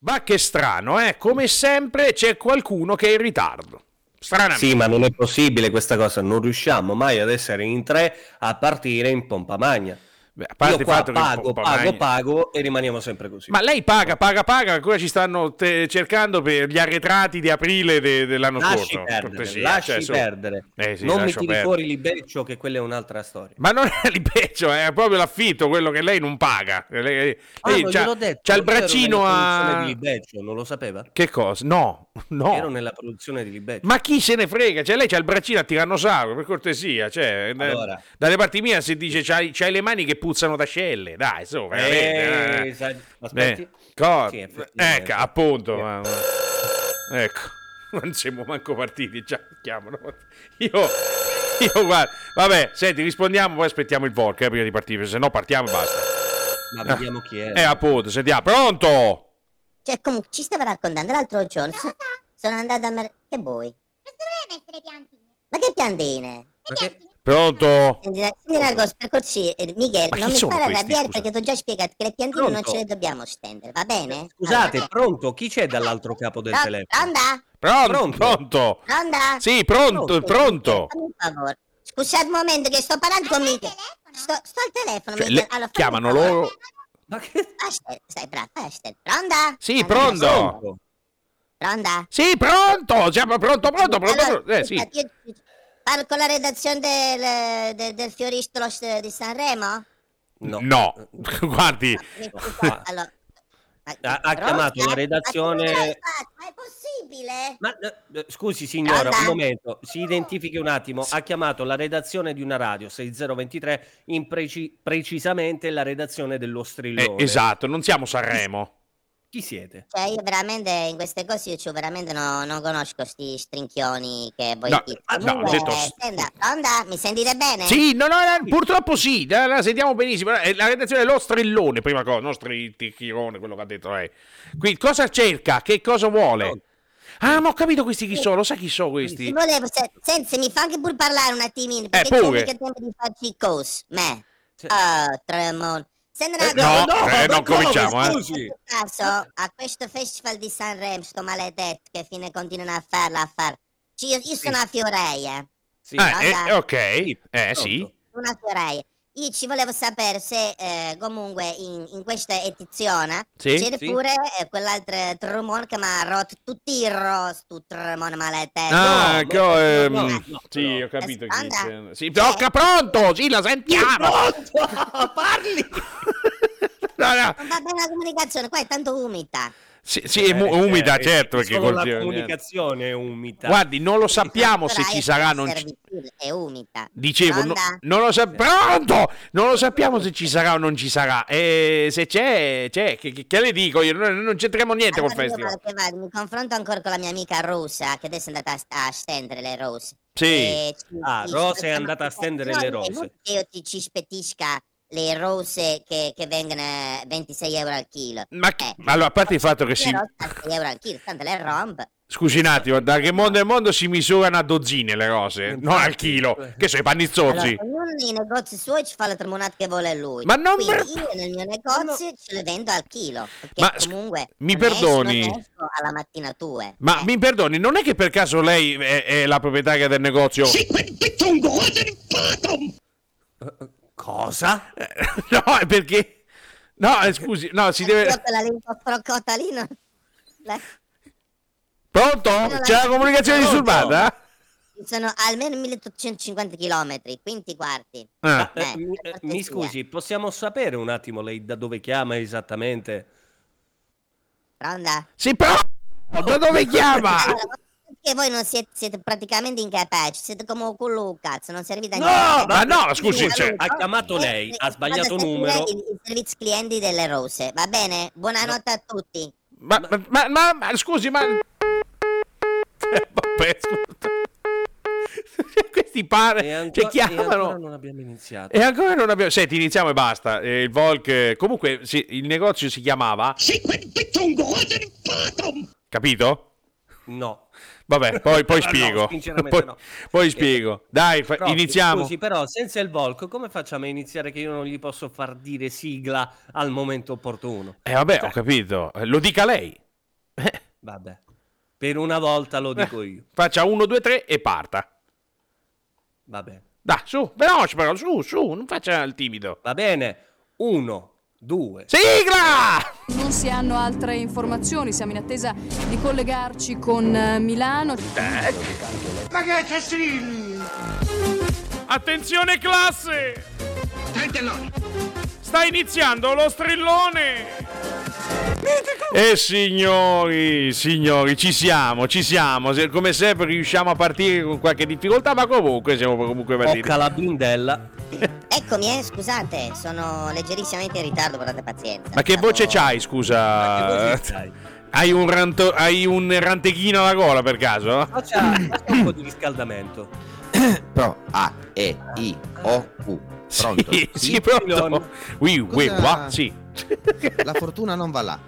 Ma che strano, eh? Come sempre c'è qualcuno che è in ritardo. Stranamente. Sì, ma non è possibile questa cosa, non riusciamo mai ad essere in tre a partire in pompa magna. Beh, a parte Io qua pago, pago, pago e rimaniamo sempre così. Ma lei paga, paga, paga, ancora ci stanno te- cercando per gli arretrati di aprile de- dell'anno lasci scorso. perdere, cortesia, lasci cioè, su- perdere. Eh sì, non mi tiri perdere. fuori Libeccio che quella è un'altra storia. Ma non è peggio, è proprio l'affitto, quello che lei non paga. Lei, Ah, lei c'ha, detto, c'ha il braccino a... di Libeccio, non lo sapeva? Che cosa? No, no. Ero nella produzione di Libeccio. Ma chi se ne frega? Cioè, lei c'ha il braccino a tirannosauro, per cortesia. Cioè, eh, Allora. dalle parti mie si dice c'hai, c'hai le mani che puzzano d'ascelle. Dai, su. Eh, eh. sa- aspetti. Eh, co- Sì, ecco, appunto. Sì. ma- ma- ecco, non siamo manco partiti, già chiamano. Io, io guarda, vabbè, senti, rispondiamo, poi aspettiamo il volk eh, prima di partire, se no partiamo e basta. Ma vediamo chi è. Eh, appunto, sentiamo, pronto? Cioè, comunque, ci stava raccontando l'altro giorno. so- sono andato a mer- Che vuoi? mettere piantine. Ma che piantine? Ma che-? Senti, per cortesia, eh, Miguel, non mi fare arrabbiare scusa? perché ti ho già spiegato che le piantine non Pronto? ce le dobbiamo stendere, va bene? Scusate, Allora, pronto? Chi c'è dall'altro capo del Pro- telefono? Pronta? Pronto? Pronto? Pronto? Pronta? Sì, pronto, Pronto? pronto. Favore. Scusate un momento che sto parlando con Miguel. Sto, sto al telefono, Cioè, Miguel. Allora, chiamano loro? Ma che... Aspetta, stai bravo, aspetta. Pronta? Sì, pronto. Pronto? Pronta? Sì, pronto, siamo pronto, pronto, pronto. Allora, pronto. Eh, sì. io- parlo con la redazione del, del, del Fioristolo s- di Sanremo? No. No, guardi, Mi scusa, allora, ma- Ha- ha chiamato la redazione-? Ma è possibile? Ma eh, scusi signora, Pronta? un momento, si identifichi un attimo. Ha chiamato la redazione di una radio 6023, in preci- precisamente la redazione dello Eh, strillone. esatto, non siamo Sanremo. Chi siete? Cioè, io veramente in queste cose io veramente no- non conosco sti strinchioni che voi No, dite. ah, no, Comunque, ho detto- senta, Pronta? Mi sentite bene? Sì, no, no, no, purtroppo sì, la, la sentiamo benissimo. Eh, La redazione è lo strillone, prima cosa, non strittichirone, quello che ha detto lei. Qui cosa cerca? Che cosa vuole? Ah, ma ho capito questi chi sono, lo sai chi sono Ti questi? volevo, se, senti, mi fa anche pure parlare un attimino, Eh, perché c'ho pure. mica tempo di farci cose, me. Ah, Tremon. Una Eh, No, cosa, eh, non cominciamo, eh. Caso, a questo festival di Sanremo, sto maledetto, che fine continuano a farla, a far... Ci- Io, io sono a Fioreia, Sì. Ah, eh, ok, eh sì. una Fioreia. Io ci volevo sapere se eh, comunque in, in questa edizione Sì, c'era sì. pure eh, quell'altro Tremon che mi ha rotto tutti i ros, tu Tremon maledetto. Ah, no, che- no, ehm, no, no, sì, però- ho capito chi. Sì, tocca pronto, sì, la sentiamo. Parli! No, no. Non va bene la comunicazione, qua è tanto umida. Sì, sì, è mu- umida, Eh, certo, eh, perché solo la comunicazione è umida. Guardi, non lo sappiamo se ci è sarà. Non È umida. Dicevo, no- non lo sappiamo. Pronto! Non lo sappiamo se ci sarà o non ci sarà. E se c'è, c'è. Che, che- che le dico io? Non, non c'entriamo niente col Allora io festival. vado che vado, mi confronto ancora con la mia amica Rosa, che adesso è andata a, a stendere le rose. Sì. Ci- Ah, ci- Rosa è andata a stendere le è rose. io ti ci spettisca le rose che, che vengono a 26 euro al chilo. Ma chi- Eh. allora, a parte il fatto che si. Le rose a 6 euro al chilo, tanto le romp. Scusi un attimo, da che mondo è mondo si misurano a dozzine le rose, non al chilo. Che sono i Allora, pannizzozzi? ognuno nei negozi suoi ci fa la tremonata che vuole lui. Ma non Quindi per- io nel mio negozio ce le vendo al chilo. Perché Ma comunque mi perdoni? esco alla mattina tue. Ma Eh. mi perdoni, non è che per caso lei è, è la proprietaria del negozio? Cosa? Eh, No, è perché. No, eh, scusi, no, si deve. quella lingua froccota lì non... la- Pronto? C'è la comunicazione Pronto? disturbata? Sono almeno 1850 km, quinti quarti. Ah. Eh, Eh, mi, scusi, possiamo sapere un attimo lei da dove chiama esattamente? Pronta? Sì, però. Da dove chiama? Perché voi non siete, siete praticamente incapaci, siete come un culo cazzo, non servite a No, niente. ma no, scusi, cioè- Ha chiamato lei, ha sbagliato a numero. Il, il servizio clienti delle rose, va bene? Buonanotte a tutti. Ma, ma, ma, ma- ma- scusi, ma. Eh, Vabbè. Questi E pare. ancora, Ci e ancora chiamano. non abbiamo iniziato. E ancora non abbiamo. Senti, iniziamo e basta. Eh, il Volk. Comunque, sì, il negozio si chiamava. Capito? No. Vabbè, poi, poi No, spiego. sinceramente poi, no. poi spiego. Dai, fa- Però, iniziamo. Scusi, però, senza il Volk, come facciamo a iniziare che io non gli posso far dire sigla al momento opportuno? Eh, vabbè, ho capito. Eh, Lo dica lei. Vabbè. Per una volta lo dico io. Faccia 1, 2, 3 e parta. Vabbè. Dai, su, veloce però, su, su, non faccia il timido. Va bene. Uno, due. Sigla! Non si hanno altre informazioni, siamo in attesa di collegarci con eh, Milano. Attenzione classe! Sta iniziando lo strillone! E signori, signori, ci siamo, ci siamo. Come sempre riusciamo a partire con qualche difficoltà, ma comunque siamo comunque partiti. Tocca la blindella. Eccomi, eh, scusate, sono leggerissimamente in ritardo, portate pazienza. Ma che Stavo- voce c'hai, Ma scusa? che voce c'hai? Hai un, ranto- hai un rantechino alla gola per caso? Faccia, faccia un po' di riscaldamento. Pro A E I O U. Pronto? Sì, sì, pronto. Oui, oui, qua, sì. La fortuna non va là.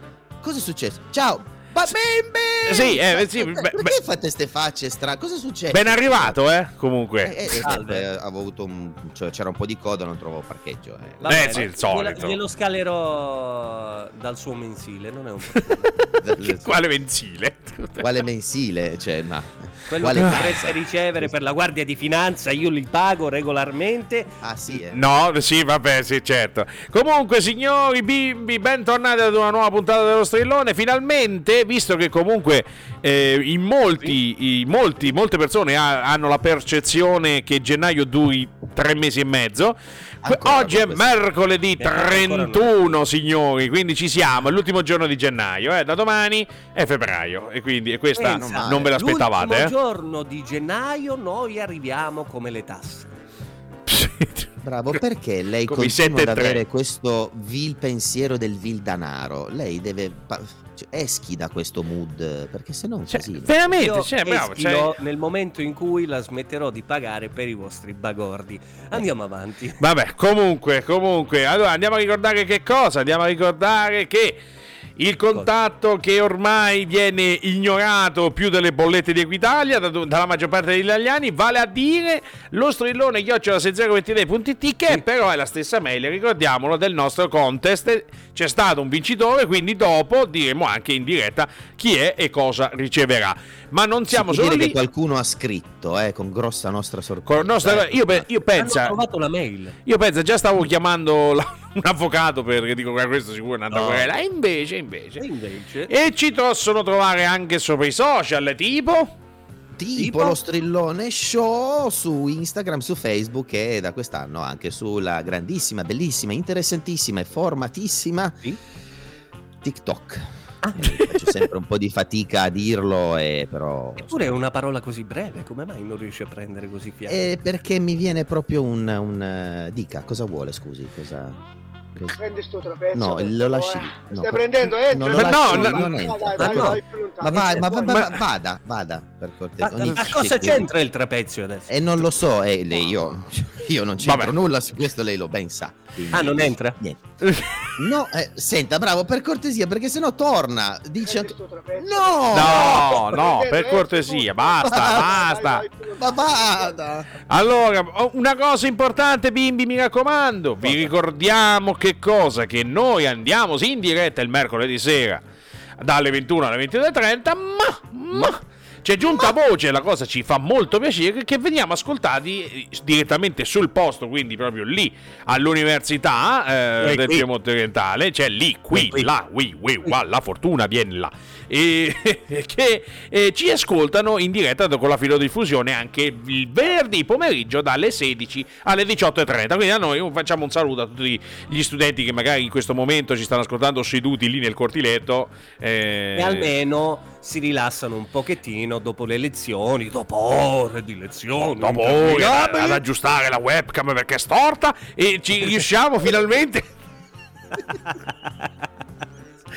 Cosa è successo? Ciao! Ma bimbi! Sì, eh, sì, beh, Perché beh. fate ste facce strane? Cosa succede? Ben arrivato, eh, comunque. Eh, eh, eh, Salve. eh, avevo avuto un... cioè, c'era un po' di coda, non trovavo parcheggio. eh. Va Eh, sì, il solito. Glielo, scalerò dal suo mensile, non è un problema. Che- Quale mensile? Quale mensile? Cioè, ma... Quello Quale che dovreste ricevere per la Guardia di Finanza, io li pago regolarmente. Ah sì, eh. No, sì, vabbè, sì, certo. Comunque, signori bimbi, bentornati ad una nuova puntata dello strillone. Finalmente, visto che comunque eh, in molti, in molti, molte persone ha- hanno la percezione che gennaio duri tre mesi e mezzo. Ancora Oggi è mercoledì Eh, ancora 31, signori, quindi ci siamo, è l'ultimo giorno di gennaio, eh, da domani è febbraio e quindi e questa Pensa, non ve l'aspettavate, L'ultimo eh? giorno di gennaio noi arriviamo come le tasse. Bravo, perché lei Come continua ad avere questo vil pensiero del vil danaro? Lei deve... cioè, eschi da questo mood, perché se no Cioè, casino. veramente, Io cioè, bravo, cioè- nel momento in cui la smetterò di pagare per i vostri bagordi. Andiamo avanti. Vabbè, comunque, comunque, allora andiamo a ricordare che cosa? Andiamo a ricordare che il contatto che ormai viene ignorato più delle bollette di Equitalia da- dalla maggior parte degli italiani, vale a dire lo strillone chiocciola6023.it che però è la stessa mail, ricordiamolo, del nostro contest. C'è stato un vincitore, quindi dopo diremo anche in diretta chi è e cosa riceverà. Ma non siamo solo lì. che qualcuno ha scritto, eh, con grossa nostra sorpresa. Con il nostro- Ecco. io, pe- io Hanno penso. trovato la mail. Io penso, già stavo chiamando la- un avvocato perché dico che questo sicuro è un'altra No. E invece, invece. E invece... E ci possono trovare anche sopra i social, tipo. Tipo, lo strillone show su Instagram, su Facebook e da quest'anno anche sulla grandissima, bellissima, interessantissima e formatissima Sì? TikTok. Eh, faccio sempre un po' di fatica a dirlo, e però... Eppure è una parola così breve, come mai non riesci a prendere così fiato? Eh, perché mi viene proprio un... un, eh, dica, cosa vuole, scusi? Cosa... cosa- Prendi sto trapezzo. No, lo lasci eh. No, Stai per- prendendo, entra. non lo Ma lasci no, no, no. Ma, vai, ma, vada, vada, per cortesia. Ma, ma cosa c'entra il trapezio adesso? E non lo so, e lei, io, io non c'entro Vabbè. nulla su questo, lei lo ben sa. quindi- Ah, non entra? Niente. No, eh, senta, bravo, per cortesia, perché sennò torna. Dice. No! No, no, per cortesia, basta, basta. Ma vada! Allora, una cosa importante, bimbi, mi raccomando. Vi ricordiamo che cosa? Che noi andiamo sì, in diretta il mercoledì sera dalle 21 alle 22.30, ma, ma c'è giunta voce, la cosa ci fa molto piacere, che veniamo ascoltati eh, direttamente sul posto, quindi proprio lì all'università eh, del qui. Piemonte Orientale, cioè lì, qui, qui. là, qui, qui, qua, la fortuna viene là. E, che eh, ci ascoltano in diretta con la filodiffusione anche il venerdì pomeriggio dalle 16 alle 18.30. Quindi a noi facciamo un saluto a tutti gli studenti che magari in questo momento ci stanno ascoltando seduti lì nel cortiletto. eh, E almeno si rilassano un pochettino dopo le lezioni, dopo ore di lezioni. dopo ore ad, aggiustare la webcam perché è storta e ci riusciamo finalmente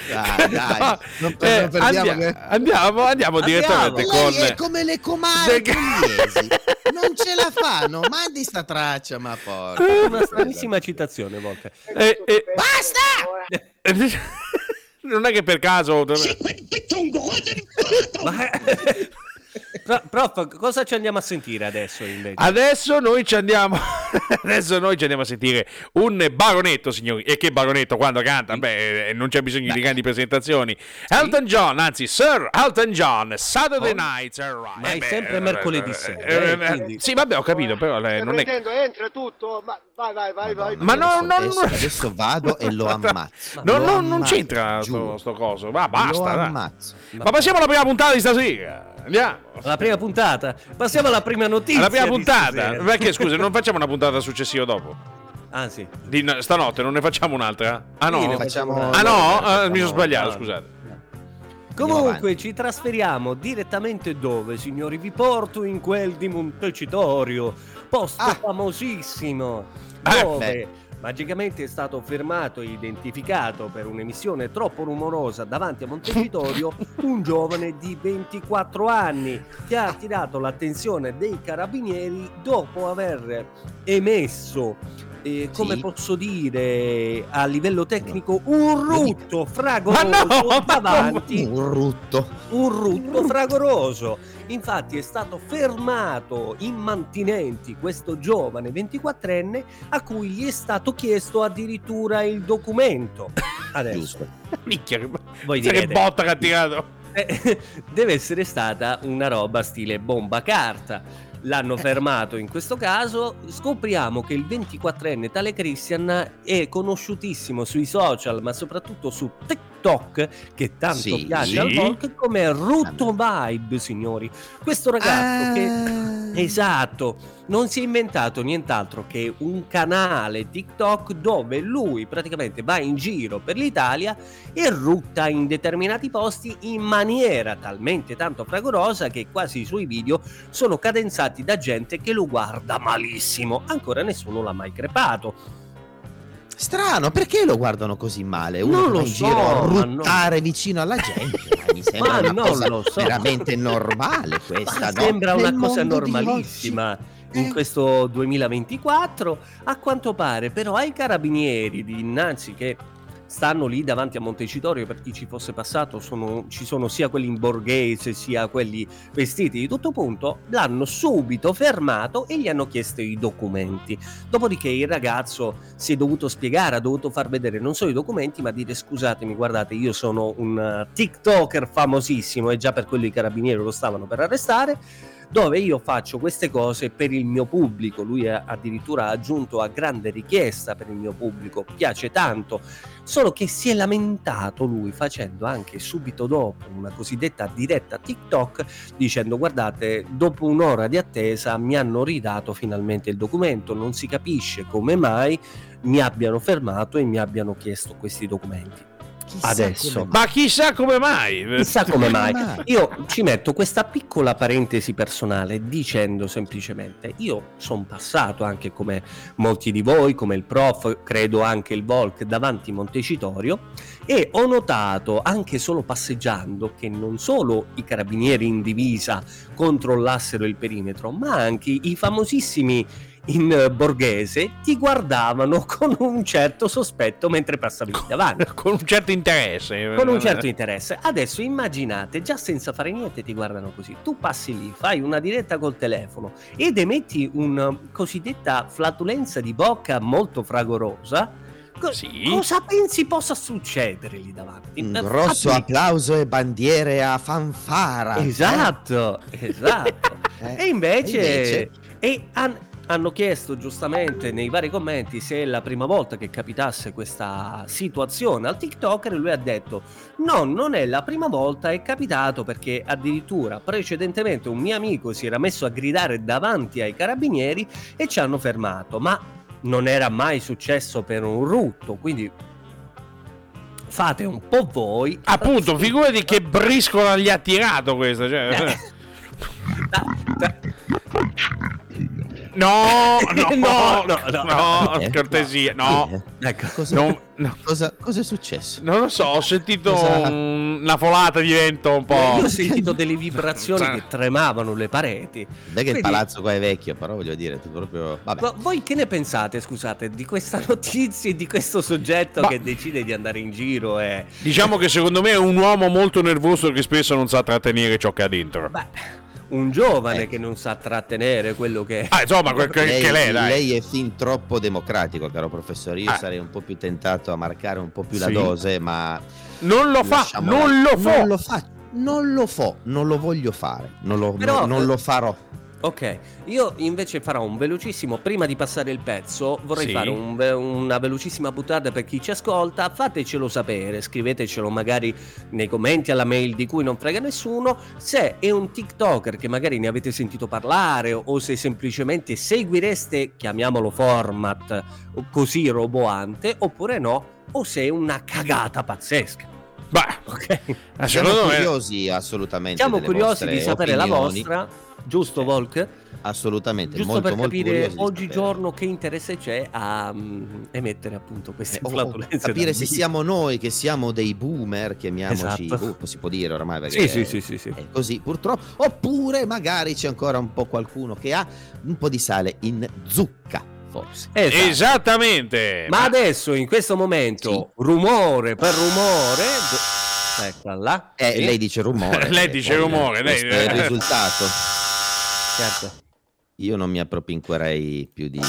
Dai, dai, No, non, eh, non perdiamo andia- che... andiamo, andiamo direttamente Lei con è come le comari De-. Non ce la fanno, mandi sta traccia, ma porca. Una stranissima citazione a volte. Eh, eh, Basta! non è che per caso Ma... Pro- prof, cosa ci andiamo a sentire adesso invece? Adesso noi ci andiamo. Adesso noi ci andiamo a sentire un baronetto, signori. E che baronetto quando canta? Beh, eh, non c'è bisogno di grandi presentazioni. Elton John, anzi, Sir Elton John, Saturday Night. Right. Ma è Eh beh, sempre eh, mercoledì eh, sera, eh, eh, eh, Sì, vabbè, ho capito, però eh, Stai non è. entra tutto, ma vai, vai, vai, vai. Ma no, adesso, no, adesso, no. adesso vado e lo ammazzo. No, Lo no, non ammazzo, c'entra sto, sto coso. Va, Lo basta. Ma passiamo alla prima puntata di stasera. Andiamo. La prima puntata. Passiamo alla prima notizia. Alla prima puntata. Perché scusa, non facciamo una puntata successiva dopo? Ah, sì. Di, stanotte non ne facciamo un'altra? Ah Sì, no? ne Facciamo- Ah no? Ah, mi sono sbagliato, no. scusate. Comunque ci trasferiamo direttamente dove, signori? Vi porto in quel di Montecitorio, posto Ah. famosissimo, Ah, dove beh. Magicamente è stato fermato e identificato per un'emissione troppo rumorosa davanti a Montecitorio un giovane di 24 anni che ha attirato l'attenzione dei carabinieri dopo aver emesso eh, come Sì. posso dire a livello tecnico un rutto fragoroso no, davanti Un rutto. un rutto fragoroso. Infatti è stato fermato in mantinenti questo giovane 24enne a cui gli è stato chiesto addirittura il documento. Adesso Giusto. Minchia, che, voi sai che direte, botta che ha tirato. eh, deve essere stata una roba stile bomba carta. L'hanno fermato in questo caso. Scopriamo che il 24enne tale Christian è conosciutissimo sui social, ma soprattutto su TikTok, che tanto Sì. piace al Sì. Volk, come Rutto Vibe, signori. Questo ragazzo che Ah. Esatto, non si è inventato nient'altro che un canale TikTok dove lui praticamente va in giro per l'Italia e rutta in determinati posti in maniera talmente tanto fragorosa che quasi i suoi video sono cadenzati da gente che lo guarda malissimo. Ancora nessuno l'ha mai crepato. Strano, perché lo guardano così male? Uno Non lo in so, giro a ruttare vicino alla gente. Mi sembra Ma una non cosa lo so. veramente normale questa. No? sembra una Nel cosa normalissima in Eh. questo 2024. A quanto pare, però, ai carabinieri di innanzi che stanno lì davanti a Montecitorio, per chi ci fosse passato, sono- ci sono sia quelli in borghese sia quelli vestiti di tutto punto, l'hanno subito fermato e gli hanno chiesto i documenti. Dopodiché il ragazzo si è dovuto spiegare, ha dovuto far vedere non solo i documenti, ma dire scusatemi, guardate, io sono un eh, TikToker famosissimo e già per quello i carabinieri lo stavano per arrestare, dove io faccio queste cose per il mio pubblico. Lui ha addirittura aggiunto a grande richiesta per il mio pubblico, piace tanto. Solo che si è lamentato lui facendo anche subito dopo una cosiddetta diretta TikTok dicendo guardate dopo un'ora di attesa mi hanno ridato finalmente il documento, non si capisce come mai mi abbiano fermato e mi abbiano chiesto questi documenti. Chissà Adesso. Ma chissà come mai. Chissà come mai. mai? Io ci metto questa piccola parentesi personale dicendo semplicemente, io sono passato anche come molti di voi, come il prof, credo anche il Volk davanti a Montecitorio e ho notato anche solo passeggiando che non solo i carabinieri in divisa controllassero il perimetro, ma anche i famosissimi in eh, borghese ti guardavano con un certo sospetto mentre passavi davanti Con un certo interesse. con un certo interesse. Adesso immaginate, già senza fare niente ti guardano così. Tu passi lì, fai una diretta col telefono ed emetti una cosiddetta flatulenza di bocca molto fragorosa. Co- Sì. Cosa pensi possa succedere lì davanti? Un Eh, grosso fatti- applauso e bandiere a fanfara. Esatto, esatto. Eh, E invece, invece? e han- hanno chiesto giustamente nei vari commenti se è la prima volta che capitasse questa situazione al TikToker e lui ha detto no, non è la prima volta, è capitato perché addirittura precedentemente un mio amico si era messo a gridare davanti ai carabinieri e ci hanno fermato, ma non era mai successo per un rutto, quindi fate un po' voi. Appunto, figurati che briscola gli ha tirato questo. Cioè. Eh. Da- da- No, no, No, no, no, no. Eh, cortesia, no. Eh, Ecco. Cosa, Non, no. cosa, cosa è successo? Non lo so, ho sentito Cosa- un- una folata di vento un po'. Io ho sentito delle vibrazioni che tremavano le pareti. Non è che il palazzo qua è vecchio, però voglio dire, tu proprio... Vabbè. Ma voi che ne pensate, scusate, di questa notizia e di questo soggetto Ma- che decide di andare in giro e... Diciamo che secondo me è un uomo molto nervoso che spesso non sa trattenere ciò che ha dentro. Beh, un giovane Ecco. che non sa trattenere quello che Ah, insomma, quel che, che lei, dai. lei è fin troppo democratico, caro professore. Io Ah. sarei un po' più tentato a marcare un po' più la Sì. dose, ma Non lo fa, non lo fa. Non lo fa. Non lo fo, non lo voglio fare, non lo, Però- no- non lo farò. Ok, io invece farò un velocissimo, prima di passare il pezzo, vorrei Sì. fare un una velocissima buttata per chi ci ascolta, fatecelo sapere, scrivetecelo magari nei commenti alla mail di cui non frega nessuno, se è un TikToker che magari ne avete sentito parlare o se semplicemente seguireste, chiamiamolo format, così roboante, oppure no, o se è una cagata pazzesca. Beh, Ok? ah, Siamo curiosi assolutamente. Siamo delle curiosi di sapere la opinioni. vostra, giusto Volk? Assolutamente, Giusto molto, per molto capire oggigiorno che interesse c'è a mm, emettere appunto queste Eh, o- o flatulenze. capire se siamo noi che siamo dei boomer, chiamiamoci, Esatto. uh, si può dire oramai perché Sì, sì, sì, sì, sì. è così purtroppo, oppure magari c'è ancora un po' qualcuno che ha un po' di sale in zucca, forse. Esatto. Esattamente. Ma adesso in questo momento, rumore per rumore, do- eccola là. Eh, Sì, lei dice rumore. Lei eh, dice poi, rumore, eh, lei- è il risultato. Certo. Io non mi appropinquerei più di...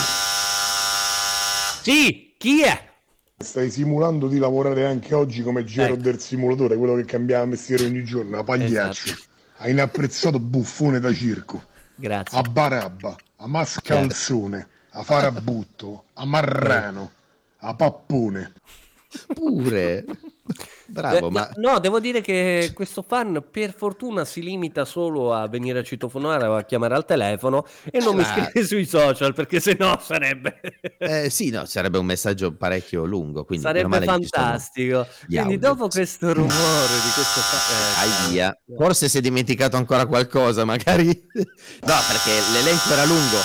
Sì, chi è? Stai simulando di lavorare anche oggi come Gero Ecco. del simulatore, quello che cambiava mestiere ogni giorno, a pagliaccio. Esatto. A inapprezzato buffone da circo, Grazie. a barabba, a mascalzone, a farabutto, a marrano, a pappone. Pure. Bravo, Eh, ma... no, devo dire che questo fan per fortuna si limita solo a venire a citofonare o a chiamare al telefono e non mi Ah. scrive sui social perché sennò sarebbe Eh, sì, no, sarebbe un messaggio parecchio lungo, quindi Sarebbe fantastico. Quindi dopo questo rumore di questo fa- eh, Aia. Forse si è dimenticato ancora qualcosa, magari. No, perché l'elenco era lungo.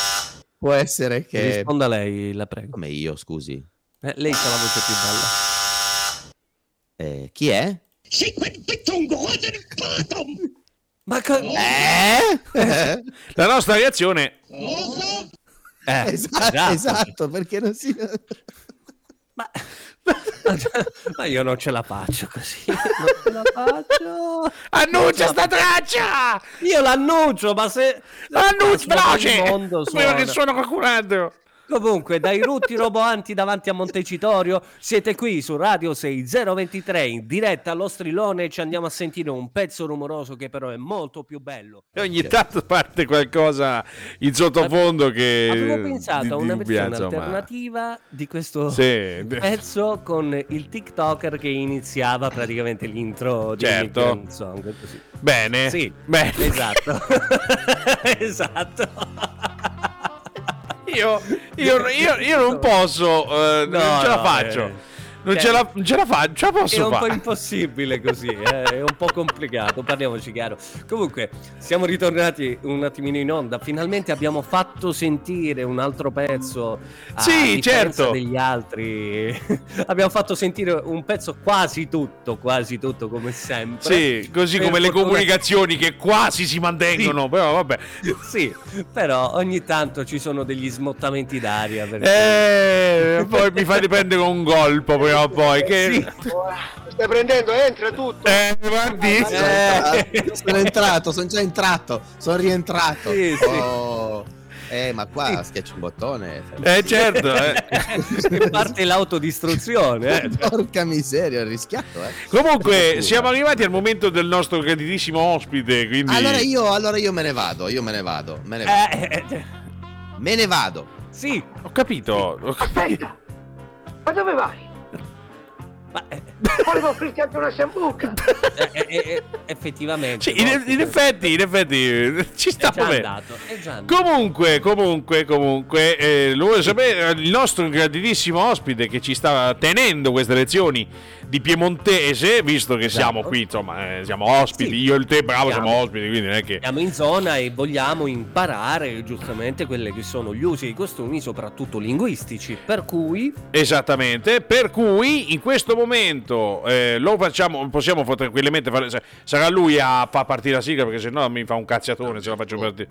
Può essere che. Risponda lei, la prego. Come io, scusi. Eh, lei c'ha la voce più bella. Eh, chi è? Ma co- Eh? La nostra reazione... eh, esatto, esatto, perché non si. Ma... ma io non ce la faccio così. Non ce la faccio. Annuncia sta traccia! Io l'annuncio, ma se... Annuncia ma veloce! il mondo Prima che suona qualcun altro. Comunque, dai rutti roboanti davanti a Montecitorio, siete qui su Radio 6023 in diretta allo strillone e ci andiamo a sentire un pezzo rumoroso che però è molto più bello. E ogni tanto parte qualcosa in sottofondo che... Avevo pensato a una versione insomma. alternativa di questo Sì. pezzo con il TikToker che iniziava praticamente l'intro di Certo. Song. Così. Bene. Sì, Bene. esatto. esatto. Io, io, io, io non posso, eh, No, non ce la no, faccio. eh. Non, Cioè, ce la, non ce la faccio, ce la È posso un po' fare. impossibile così, eh, è un po' complicato, parliamoci chiaro. Comunque, siamo ritornati un attimino in onda, finalmente abbiamo fatto sentire un altro pezzo. Sì, certo. degli altri. abbiamo fatto sentire un pezzo quasi tutto, quasi tutto come sempre. Sì, così Per come le fortuna- comunicazioni che quasi si mantengono, però vabbè. Sì, però ogni tanto ci sono degli smottamenti d'aria. perché- Eh, poi mi fate prendere un colpo prima o poi. Che... Sì. Stai prendendo, entra tutto. Eh, guardi. Eh, sono entrato, sono già entrato, sono rientrato. Sì, sì. Oh. Eh, ma qua schiacci un bottone. Eh, certo. eh. Parte l'autodistruzione. Eh. Porca miseria, ho rischiato, eh. Comunque, siamo arrivati al momento del nostro graditissimo ospite. Quindi... Allora io, allora io me ne vado, io me ne vado, me ne vado. Eh, eh, eh, Me ne vado. sì, Ho capito. ho capito. Aspetta. Ma dove vai? Ma eh, Volevo offrirti anche una sambuca. eh, eh, eh, effettivamente. Sì, in, in effetti, in effetti, ci sta bene. andato. Comunque, comunque, comunque, eh, lo vuole sapere il nostro graditissimo ospite che ci sta tenendo queste lezioni di piemontese, visto che siamo qui, insomma, eh, siamo ospiti, Sì. io e te, bravo, Siamo. siamo ospiti, quindi non è che... Siamo in zona e vogliamo imparare giustamente quelli che sono gli usi e i costumi, soprattutto linguistici. Per cui, Esattamente, per cui in questo momento eh, lo facciamo, possiamo tranquillamente fare, sa- sarà lui a far partire la sigla perché sennò mi fa un cazziatone se la faccio partire.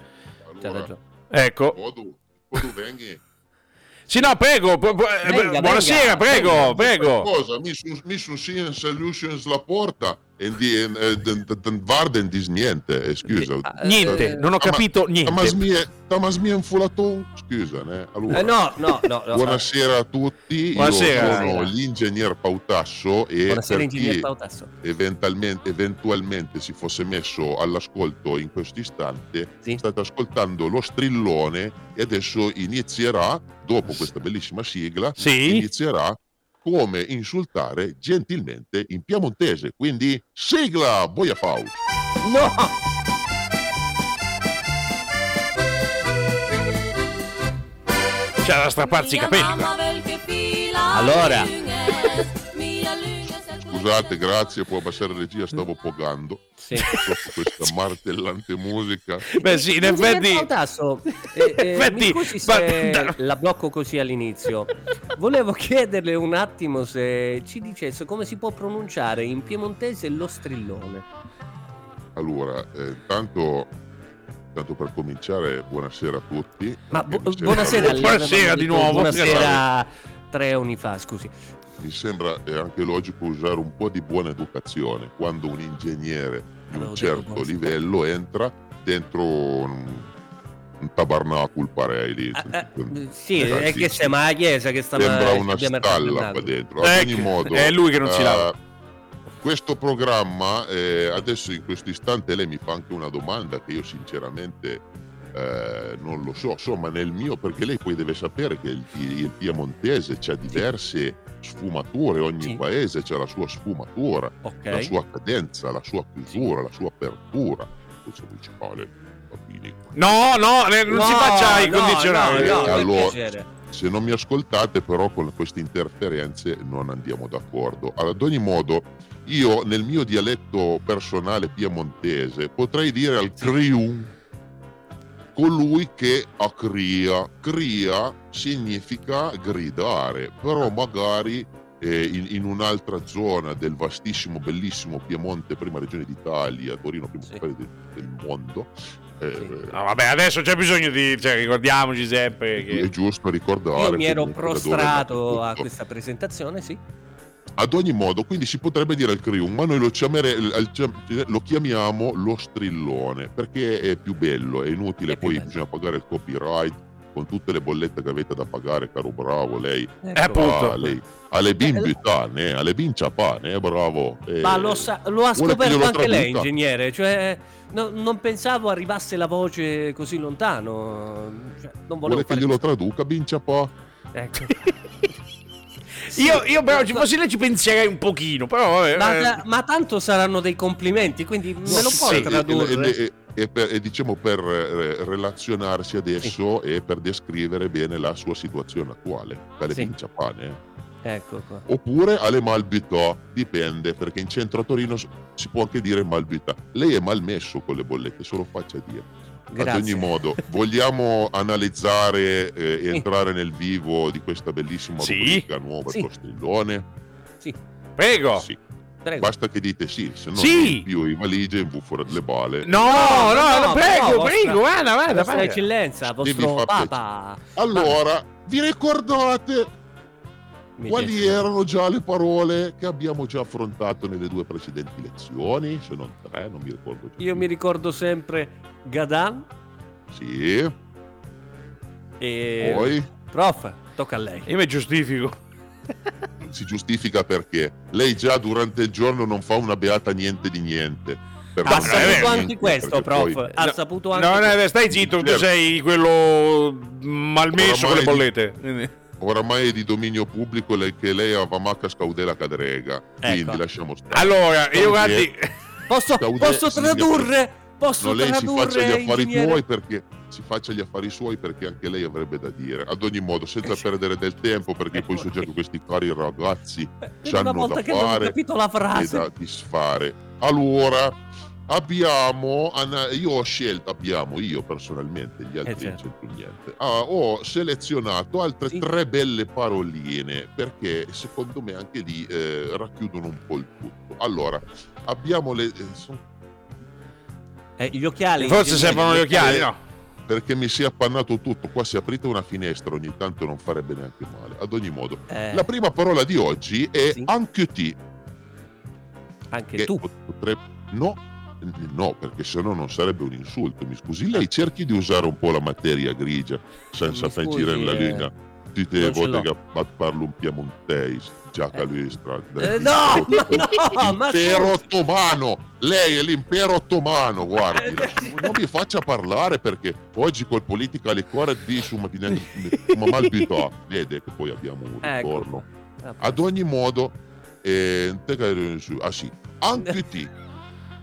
ragione. Ecco. Quando, quando vengi? Sì, no, prego, eh, Venga, buonasera, venga, prego, venga. prego. Cosa? Mi sono mi son senza Lucians la porta E eh, den- Varden dis niente, eh, scusa. Ah, Niente, eh, non ho capito niente. Tamasmie, tamasmie infulaton, scusa, eh. Allora, Eh, no, no, no. Buonasera a tutti, Buonasera. io sono l'ingegner Pautasso e Buonasera, per ingegner chi Pautasso. eventualmente, eventualmente si fosse messo all'ascolto in questo istante, Sì. state ascoltando lo strillone e adesso inizierà, dopo questa bellissima sigla, Sì? inizierà come insultare gentilmente in piemontese. Quindi sigla, boia Faust! No! C'è da strapparsi i capelli. Allora. Scusate, grazie, può abbassare regia, stavo pogando. Sì. Questa martellante musica. Beh sì, in effetti... Pautasso, eh, eh, scusi ma- la blocco così all'inizio. Volevo chiederle un attimo se ci dicesse come si può pronunciare in piemontese lo strillone. Allora, eh, intanto, tanto per cominciare, buonasera a tutti. Ma bu- buonasera, Buonasera avevamo di nuovo. Buonasera tre anni fa, scusi. Mi sembra eh, anche logico usare un po' di buona educazione quando un ingegnere di un certo livello entra dentro un, un tabernacul parei lì. Ah, eh, sì, Eh, è sì, che sì. siamo a chiesa che stiamo Sembra una stalla qua dentro. Ad ogni Ecco, modo, è lui che non si eh, lava. Questo programma, eh, adesso in questo istante lei mi fa anche una domanda che io sinceramente eh, non lo so. Insomma, nel mio, perché lei poi deve sapere che il, il piemontese c'ha diverse sfumature, ogni Sì. paese c'ha la sua sfumatura, la Ok. sua cadenza, la sua chiusura, la sua apertura. Cosa dice Ale? Bambini. No, no, eh, non si No, faccia i no, condizionali. No, no, Allora-. Se non mi ascoltate, però, con queste interferenze non andiamo d'accordo. Allora, ad ogni modo, io nel mio dialetto personale piemontese potrei dire al crium colui che accria. Cria significa gridare, però magari eh, in, in un'altra zona del vastissimo, bellissimo Piemonte, prima regione d'Italia, Torino, primo Sì. del, del mondo. eh, Sì. No, vabbè, adesso c'è bisogno di... Cioè, ricordiamoci sempre È che... giusto ricordare. Io mi ero è prostrato a questa presentazione, sì. Ad ogni modo, quindi si potrebbe dire al crium, ma noi lo, chiamere- lo chiamiamo lo strillone perché è più bello, è inutile, È poi bello. bisogna pagare il copyright con tutte le bollette che avete da pagare, caro bravo, lei. Ecco. appunto. Ah, lei alle bimbitane, alle binciapane, eh, bravo. eh, Ma lo, sa- lo ha scoperto anche lei, ingegnere. Cioè, no- non pensavo arrivasse la voce così lontano. Cioè, non volevo Vuole che glielo traduca, binciapà? Ecco. Io, io però, ci fossi lei ci penserei un pochino, però... vabbè, Ma, eh, ma tanto saranno dei complimenti, quindi me lo può sì, tradurre? e- e- e per- e diciamo per eh, relazionarsi adesso e per descrivere bene la sua situazione attuale, alle Sì. binciapane. eh. Ecco qua. oppure alle malbità, dipende, perché in centro a Torino si può anche dire malbità. Lei è malmesso con le bollette, solo faccia dire. Ad Grazie. ogni modo, vogliamo analizzare eh, e entrare nel vivo di questa bellissima Sì. rubrica nuova, Sì. il strillone? Sì, Prego. Sì. prego. Basta che dite sì, se no Sì. io i valigie in fuori le bale. No, No, no, no, no, prego, no, prego, vostra- vada, vada, Vostra vada. eccellenza, vostro papa. Allora, vi ricordate Mi quali piace. erano già le parole che abbiamo già affrontato nelle due precedenti lezioni? Se non tre, non mi ricordo già. Io mi ricordo sempre Gadan Sì, e... poi Prof, tocca a lei. Io mi giustifico. si giustifica perché lei già durante il giorno non fa una beata niente di niente. Ha saputo anche questo, poi- prof. Ha No, saputo anche No, no, stai zitto, tu sei quello malmesso con le bollette. Quindi- Oramai è di dominio pubblico lei- che lei ha Vamacca Scaudela Cadrega. Quindi Ecco. lasciamo stare. Allora, io guardi... Posso, posso tradurre? Posso No, lei si faccia gli affari suoi perché si faccia gli affari suoi perché anche lei avrebbe da dire. Ad ogni modo, senza perdere del tempo, perché poi so già che questi cari ragazzi una volta da che non ho fare capito la e frase. da disfare. Allora, abbiamo, io ho scelto, abbiamo, io personalmente, gli altri Eh, certo. non niente, Ah, ho selezionato altre Sì. tre belle paroline perché secondo me anche lì eh, racchiudono un po' il tutto. Allora, abbiamo le... eh, son- Eh, gli occhiali. Forse servono gli occhiali, no? perché mi si è appannato tutto. Qua se aprite una finestra ogni tanto non farebbe neanche male. Ad ogni modo, Eh, la prima parola di oggi è Sì. anche ti. Anche che tu. pot- potrebbe... No, no, perché sennò non sarebbe un insulto, mi scusi. Lei cerchi di usare un po' la materia grigia senza scusi, fingere la eh, linea. Ti l'ho. dire che parlo un piemontese, già che lui sta... Eh, no, no, L'impero ottomano, lei è l'impero ottomano, guardi, non mi faccia parlare perché oggi col politically correct dice ma, ma malbità, vede che poi abbiamo un Ecco. ritorno. Ad ogni modo, eh, ah sì, anche ti.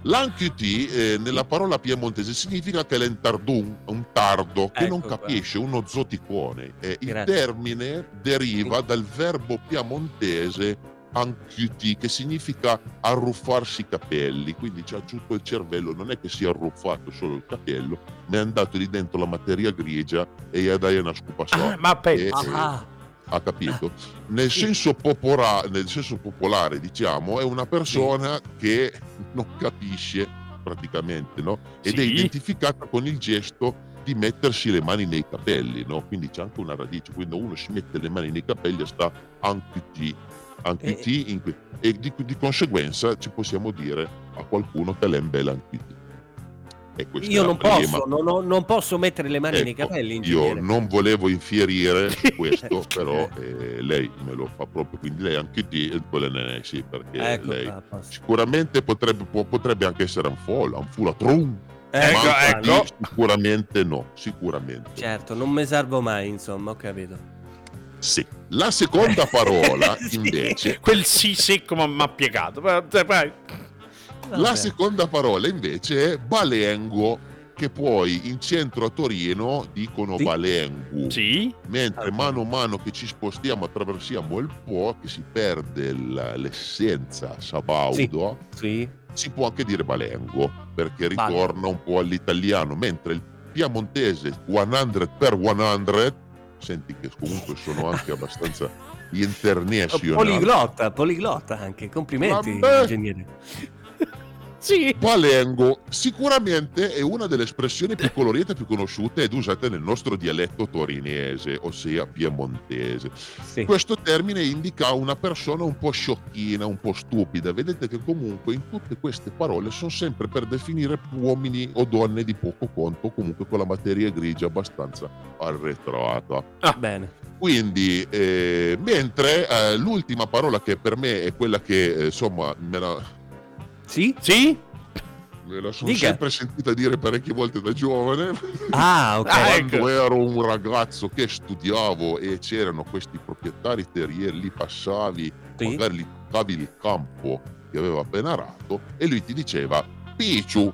L'anche ti eh, nella parola piemontese significa che è un tardo, che non Ecco qua. capisce, uno zoticone. Eh, il termine deriva dal verbo piemontese anchiuti, che significa arruffarsi i capelli, quindi c'ha tutto il cervello, non è che si è arruffato solo il capello, ma è andato lì dentro la materia grigia e gli ha dato una scupa sopra. Ah, ma pensa. E- Ah, ha capito? Nel senso, popora- nel senso popolare, diciamo, è una persona che non capisce praticamente, no? Ed è Sì. identificata con il gesto di mettersi le mani nei capelli, no? Quindi c'è anche una radice, quando uno si mette le mani nei capelli sta anche anche in que- e di, di conseguenza ci possiamo dire a qualcuno che un bel anche E questa io non prima. posso, non, non posso mettere le mani nei Ecco, capelli, io ingegnere. non volevo infierire su questo, però eh, lei me lo fa proprio, quindi lei anche di e quelle ne sì, perché Ecco lei qua, sicuramente potrebbe, può- potrebbe anche essere un folla, un fula trum, Ecco, ecco. di sicuramente no, sicuramente. Certo, non mi salvo mai, insomma, ho capito. Sì. La seconda parola Sì. invece Quel sì secco ma m'ha piegato. Vai, La seconda parola invece è balengo, che poi in centro a Torino dicono Sì. balengu. Sì? Mentre Ah, mano a mano che ci spostiamo attraversiamo il Po, che si perde l'essenza sabaudo, Sì. si può anche dire balengo, perché Vale. ritorna un po' all'italiano, mentre il piemontese 100 per 100, senti che comunque sono anche abbastanza international. Poliglotta, poliglotta anche. Complimenti, Vabbè. ingegnere. Sì. Balengo sicuramente è una delle espressioni più colorite e più conosciute ed usate nel nostro dialetto torinese, ossia piemontese. Sì. Questo termine indica una persona un po' sciocchina, un po' stupida. Vedete che comunque in tutte queste parole sono sempre per definire uomini o donne di poco conto, comunque con la materia grigia abbastanza arretrata. Bene. Quindi, eh, mentre eh, l'ultima parola che per me è quella che eh, insomma me la, Sì? Sì? me la sono Dica. sempre sentita dire parecchie volte da giovane. Ah, ok. Ah, quando ecco. ero un ragazzo che studiavo e c'erano questi proprietari terrieri, li passavi, Sì. magari li toccavi il campo che aveva appena arato e lui ti diceva Picciu,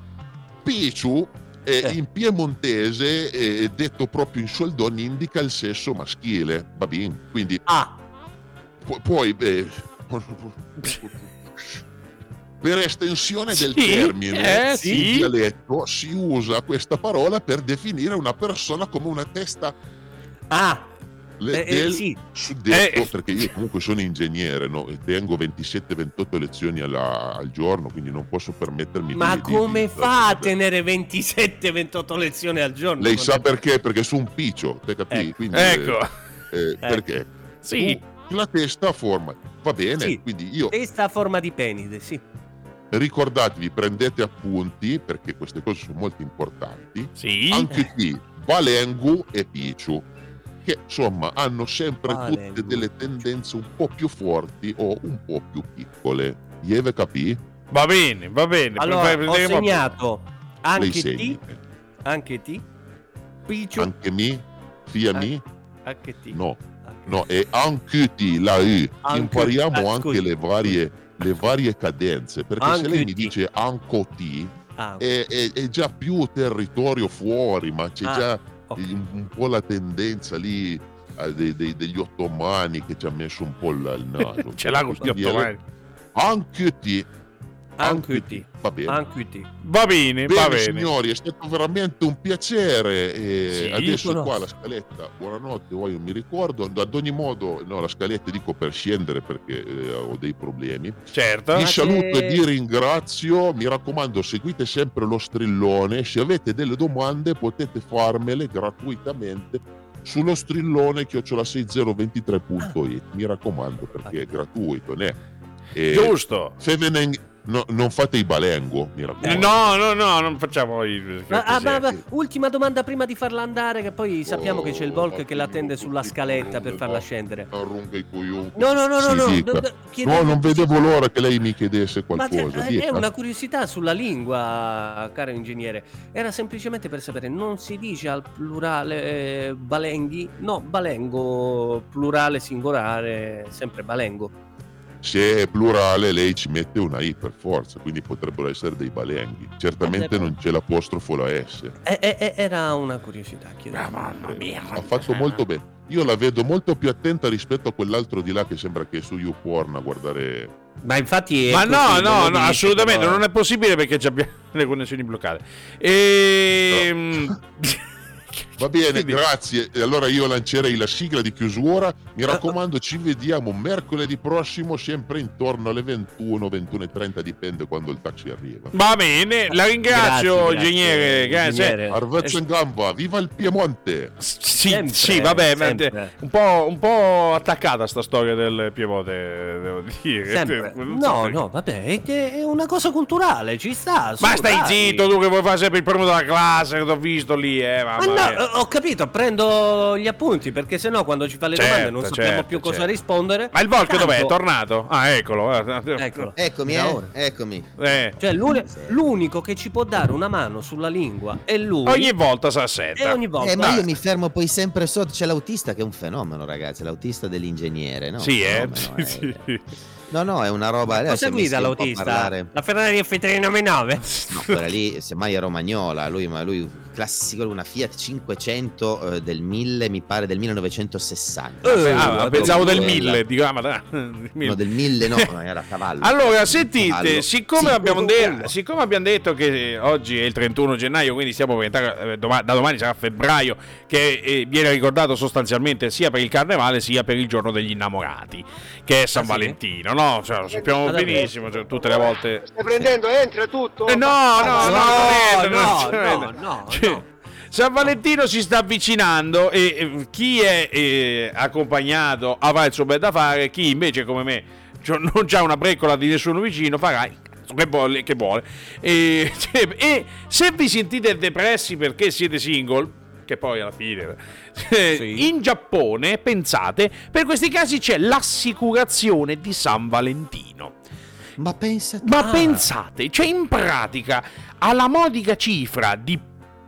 Picciu eh, in piemontese eh, detto proprio in soldoni indica il sesso maschile, va bene? Quindi Ah, pu- poi eh, per estensione del Sì, termine eh, in sì. dialetto si usa questa parola per definire una persona come una testa ah, le- eh, eh, del sì. suddetto Eh. perché io comunque sono ingegnere no? e tengo 27-28 lezioni alla- al giorno quindi non posso permettermi Ma di, di- come di- fa a tenere 27-28 lezioni al giorno? lei sa perché? perché sono un piccio te capì? Ecco. Quindi, Ecco. eh, perché? Sì. Tu la testa forma va bene Sì. quindi io Testa a forma di penide, sì. Ricordatevi prendete appunti perché queste cose sono molto importanti Sì. anche qui Balengu e Picciu che insomma hanno sempre Balengu. tutte delle tendenze un po' più forti o un po' più piccole Ieve capì? Va bene, va bene. Allora, ho segnato anche segni T, anche T, Piccio, anche mi? Fia mi? anche T. No, no, è anche ti, la U Anche- impariamo ah, anche le varie, le varie cadenze perché se Anche lei mi dice anco ti Ah, è, è- è già più territorio fuori ma c'è Ah, già ok. un, un po' la tendenza lì eh, dei- dei- degli ottomani che ci ha messo un po' il, naso. Ce l'ha con gli Quindi, ottomani. Anche ti, Anche T, va bene. anche T. Va bene, Bene, va bene. signori, è stato veramente un piacere. E Sì, adesso qua la scaletta, buonanotte, poi non mi ricordo. Ad ogni modo, no, la scaletta dico per scendere perché eh, ho dei problemi. Certo. Vi saluto che- e vi ringrazio. Mi raccomando, seguite sempre lo strillone. Se avete delle domande, potete farmele gratuitamente sullo strillone chiocciola6023.it. Mi raccomando, perché è gratuito, ne? E Giusto. se ve ne, no- non fate i balengo, mi raccomando. No, no, no, non facciamo i... Ma- ah, ma- ma- ultima domanda prima di farla andare, che poi sappiamo che c'è il Volk che Oh, l'attende sulla scaletta per farla scendere. Arrunga i coglioni. No, no, no, no, Sì, no, no, no, chiedo- No, non vedevo l'ora che lei mi chiedesse Ma c'è- qualcosa. è una curiosità sulla lingua, caro ingegnere. Era semplicemente per sapere, non si dice al plurale eh, balenghi? No, balengo, plurale singolare, sempre balengo. Se è plurale, lei ci mette una I per forza, quindi potrebbero essere dei balenghi. Certamente non c'è l'apostrofo la S. Eh, eh, eh, era una curiosità, chiedo. Ah, mamma mia. Ha fatto molto bene. Io la vedo molto più attenta rispetto a quell'altro di là che sembra che è su YouPorn a guardare. Ma infatti Ma no, no, no, assolutamente, però- non è possibile perché ci abbiamo le connessioni bloccate. Ehm... Va bene, Quindi- grazie. E allora io lancerei la sigla di chiusura. Mi raccomando, ci vediamo mercoledì prossimo, sempre intorno alle 21, 21.30, dipende quando il taxi arriva. Va bene, la ringrazio, Grazie, grazie, ingegnere. grazie. Arvezzo in gamba, viva il Piemonte! Sì, Sempre, sì, vabbè, ma un po', un po' attaccata sta storia del Piemonte, devo dire. Sempre. No, no, vabbè, è, che è una cosa culturale, ci sta. Ma stai dai. zitto tu che vuoi fare sempre il primo della classe, che ti ho visto lì, eh, Ma mamma no, eh, ho capito, prendo gli appunti perché sennò quando ci fa le Certo, domande non sappiamo certo, più cosa certo. rispondere. Ma il Volk dov'è? È tornato? Ah, eccolo. eh. Eccolo. Eccomi, eh, eccomi. Eh, Cioè, l'uni- l'unico che ci può dare una mano sulla lingua è lui. Ogni volta si e assetta. ogni volta. Eh, ma io mi fermo poi sempre sotto. C'è l'autista che è un fenomeno, ragazzi. L'autista dell'ingegnere, no? Sì, eh. Fenomeno, Sì, eh. sì. No, no, è una roba. Cosa guida l'autista? La Ferrari F399? No, quella lì, semmai è romagnola. Lui, ma lui, classico, una Fiat 500 eh, del 1000, mi pare del 1960. Eh, Ah, pensavo del quella. 1000, dico, ah, ma dai, No, del 1000 no, no, era cavallo. Allora, sentite, Cavallo. siccome, Sì, abbiamo de- siccome abbiamo detto che oggi è il 31 gennaio, quindi stiamo per entrare, eh, doma- da domani sarà febbraio, che eh, viene ricordato sostanzialmente sia per il carnevale sia per il giorno degli innamorati, che è San Ah, sì? Valentino, no? Cioè, lo sappiamo Ah, davvero? benissimo, cioè, tutte le volte... Stai prendendo, entra tutto. Eh, no, no, no, no, non è- no, non è- no, no, Cioè, no. San Valentino si sta avvicinando e chi è eh, accompagnato avrà il suo bel da fare, chi invece come me cioè, non c'ha una breccola di nessuno vicino farà il cazzo che vuole. Che vuole. E, cioè, e se vi sentite depressi perché siete single, che poi alla fine eh, Sì. in Giappone, pensate, per questi casi c'è l'assicurazione di San Valentino. Ma pensa Ma Ah. pensate, cioè in pratica alla modica cifra di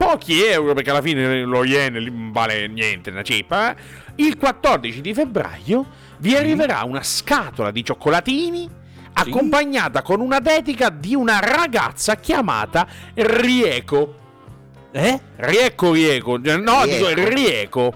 pochi euro, perché alla fine lo yen vale niente, una cifra, eh, il 14 di febbraio vi arriverà una scatola di cioccolatini accompagnata con una dedica di una ragazza chiamata Rieko. Eh? Rieko Rieko, no, dico Rieko. Rieko.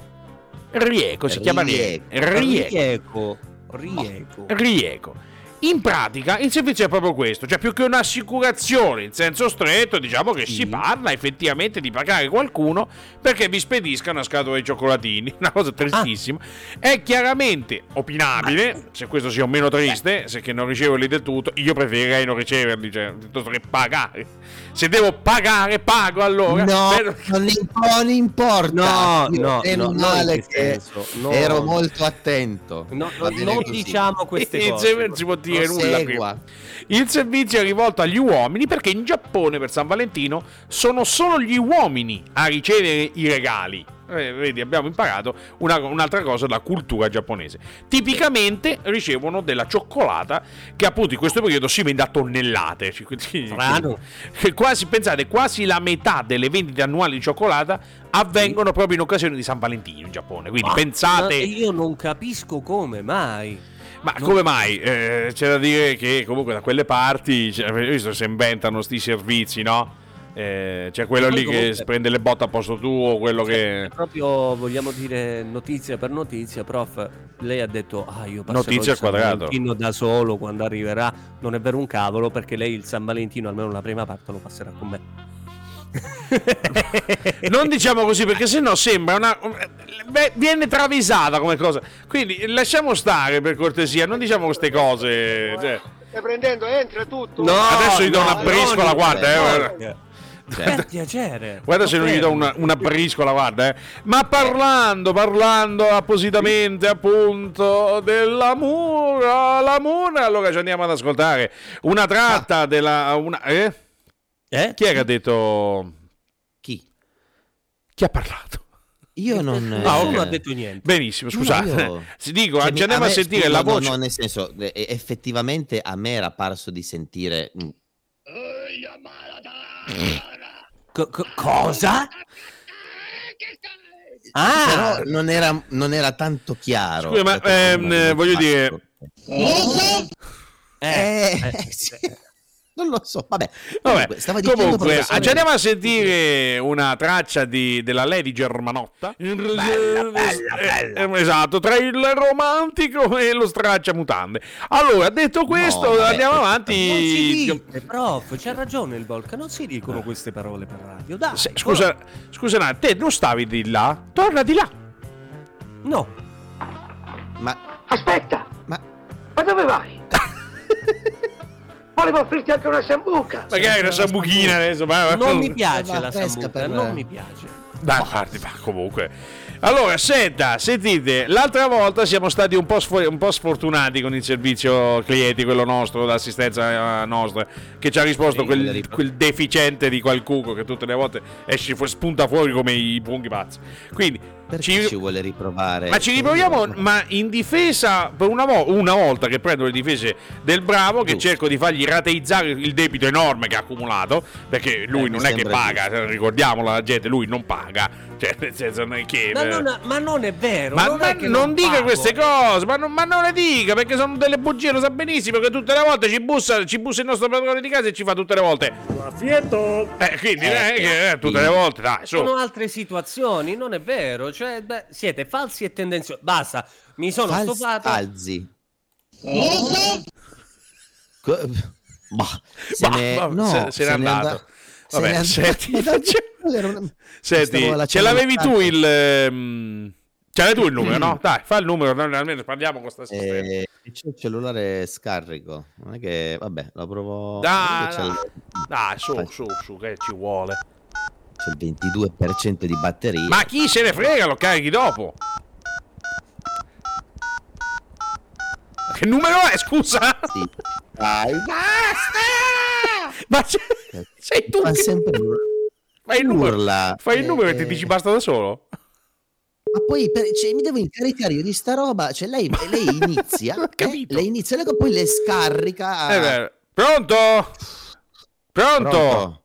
Rieko si chiama Rieko. Rieko. Rieko. Rieco. Rieco. Rieco. In pratica il servizio è proprio questo, cioè più che un'assicurazione in senso stretto, diciamo che Sì. si parla effettivamente di pagare qualcuno perché vi spedisca una scatola di cioccolatini, una cosa tristissima. È chiaramente opinabile, se questo sia o meno triste, se che non riceverli del tutto, io preferirei non riceverli, cioè piuttosto che pagare. Se devo pagare, pago allora. No, Per- non, imp- non importa. No, no, no, male in che no. ero molto attento. No, no, non diciamo queste cose. Dire nulla qui. Il servizio è rivolto agli uomini perché in Giappone per San Valentino sono solo gli uomini a ricevere i regali. Eh, vedi, abbiamo imparato una- un'altra cosa della cultura giapponese. Tipicamente ricevono della cioccolata che appunto in questo periodo si vende a tonnellate. Strano. quasi, pensate, quasi la metà delle vendite annuali di cioccolata avvengono proprio in occasione di San Valentino in Giappone. Quindi Ma- pensate... ma io non capisco come mai. Ma No. come mai? Eh, c'è da dire che comunque da quelle parti cioè, avete visto, si inventano sti servizi, no? Eh, c'è quello lì che comunque- prende le botte a posto tuo, quello che. Proprio vogliamo dire notizia per notizia, prof. Lei ha detto: Ah, io passerò Notizia il San al quadrato." Valentino da solo quando arriverà. Non è vero un cavolo, perché lei il San Valentino, almeno la prima parte, lo passerà con me. Non diciamo così perché sennò sembra una. beh, viene travisata come cosa. Quindi lasciamo stare per cortesia, non diciamo queste cose. cioè. Stai prendendo, entra tutto. No, Adesso gli do no, una briscola, no, guarda, eh, guarda. Per piacere. Guarda se non gli do una, una briscola, guarda. Eh. Ma parlando, parlando appositamente appunto della mura, la mura, allora ci andiamo ad ascoltare una tratta della... Una, eh? Eh? Chi è che ha detto... Chi? Chi ha parlato? Io non... Ah, Nessuno ok. ha detto niente. Benissimo, No, scusate. io- Si dico, Cioè, andiamo a, me- sentire scusa, la no, voce. No, nel senso, eh, effettivamente a me era parso di sentire... Co- co- cosa? Ah, Però non era, non era tanto chiaro. Scusa, ma, ehm, non- non voglio dire- eh, Eh, sì. Non lo so, vabbè. Vabbè, Comunque, comunque, ci andiamo a sentire una traccia di- della Lady Germanotta. Bella, bella, Eh, eh, esatto, tra il romantico e lo straccia mutande. Allora, detto questo, vabbè, andiamo eh, non si avanti. dice, prof, c'ha ragione il Volca, non si dicono queste parole per radio. Dai, Se- Scusa, scusa, attimo, te non stavi di là? Torna di là. No, Ma, Aspetta, ma ma dove vai? Volevo offrirti anche una sambuca. Magari una sambuchina adesso. Ma, non mi piace la fresca sambuca, per- non mi piace. Dai, guardi, ma comunque. Allora, senta, sentite, l'altra volta siamo stati un po', sfo- un po' sfufortunati con il servizio clienti, quello nostro, l'assistenza eh, nostra, che ci ha risposto quel, quel deficiente di qualcuno che tutte le volte esce fu- spunta fuori come i funghi pazzi. Quindi, perché ci- ci, vuole riprovare? ma ci riproviamo, ma in difesa, per una, vo- una volta che prendo le difese del bravo, che Giusto. cerco di fargli rateizzare il debito enorme che ha accumulato, perché lui Eh, non è che paga, ricordiamolo la gente, lui non paga, cioè nel senso non è che... Ma eh, non, ma non è vero. ma, non, ma è che non dica pago. queste cose, ma non, ma non le dica perché sono delle bugie, lo sa benissimo che tutte le volte ci bussa, ci bussa il nostro padrone di casa e ci fa tutte le volte. Eh, quindi non è che eh, tutte le volte, dai, su. Sono altre situazioni, non è vero. Cioè, beh, siete falsi e tendenziosi. Basta, mi sono Falsi- stufato. Alzi. Co- Bah, se Bah, ne, bah, no, se- se n'è n'è andato. anda- se Vabbè, andato. senti, una- Senti, ce l'avevi tu il... Ce l'hai tu il numero, no? Dai, fa il numero, almeno parliamo con sta. Eh, c'è il cellulare scarico. Non è che, vabbè, lo provo. Dai, il, Dai, su, su, su, che ci vuole. c'è il 22% di batteria. Ma chi se ne frega, lo carichi dopo. Che numero è, scusa? Sì. Dai, Ma c'è- sei tu fa che sempre fai il numero, urla. fai il numero e ti Eh, dici basta da solo? Ma poi per- cioè, mi devo incaricare io di sta roba. Cioè, lei, lei inizia, eh, lei inizia, lei poi le scarica. Eh Pronto? Pronto? Pronto?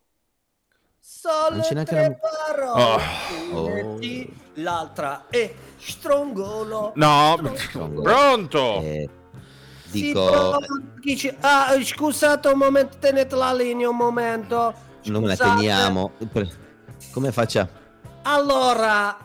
Solo Non c'è neanche tre la- parole. Oh. Metti, L'altra è strongolo. No, Pronto? pronto? Eh, dico, ci- Ah, scusate un momento, tenete la linea un momento. non la Scusate. teniamo. Come faccia? Allora,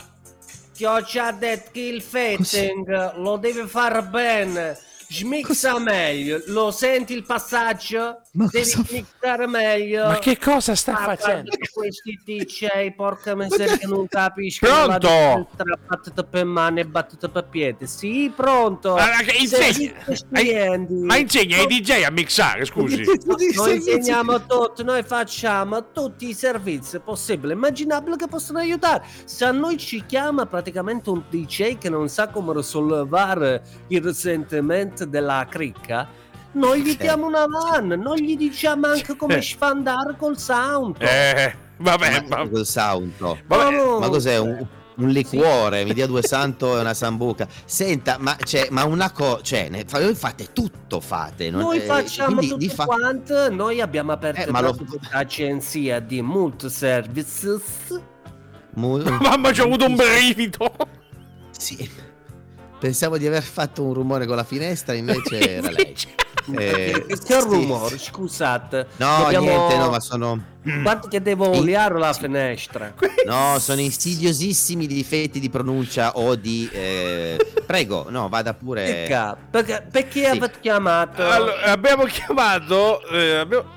ti ho già detto che il fetting lo devi fare bene. Smixa meglio, lo senti il passaggio? Ma devi cosa mixare meglio. Ma che cosa sta Ah, facendo? Questi DJ, porca miseria, che non capiscono Pronto? differenza, battute per mano e battute per piede. Sì, pronto. Ah, che insegna-. Ma insegna ai DJ a mixare, scusi. Noi insegniamo tutto, noi facciamo tutti i servizi possibili e immaginabili che possono aiutare. Se a noi ci chiama praticamente un DJ che non sa come risollevare il risentimento della cricca, noi gli diamo una van, non gli diciamo anche come Eh. sfandare col sound. Eh, vabbè, Ma col sound. vabbè. Ma cos'è? Un, un liquore? Mi dia due santo e una sambuca. Senta, ma, c'è, ma una cosa. Cioè, ne- voi fate tutto, fate. non- Noi eh, facciamo quindi tutto fa- quanto, noi abbiamo aperto Eh, ma lo- di multiservices. mu- Mamma, c'ho avuto un brivido. Sì. Pensavo di aver fatto un rumore con la finestra, invece era lei. Eh, che sì. rumore, scusate. No, Dobbiamo- niente, no, ma sono. Quanto che devo oliare la sì. finestra? No, sono insidiosissimi difetti di pronuncia o di. eh, Prego, no, vada pure. Pecca, perché, perché Sì. avete chiamato? Allora, abbiamo chiamato. eh, abbiamo-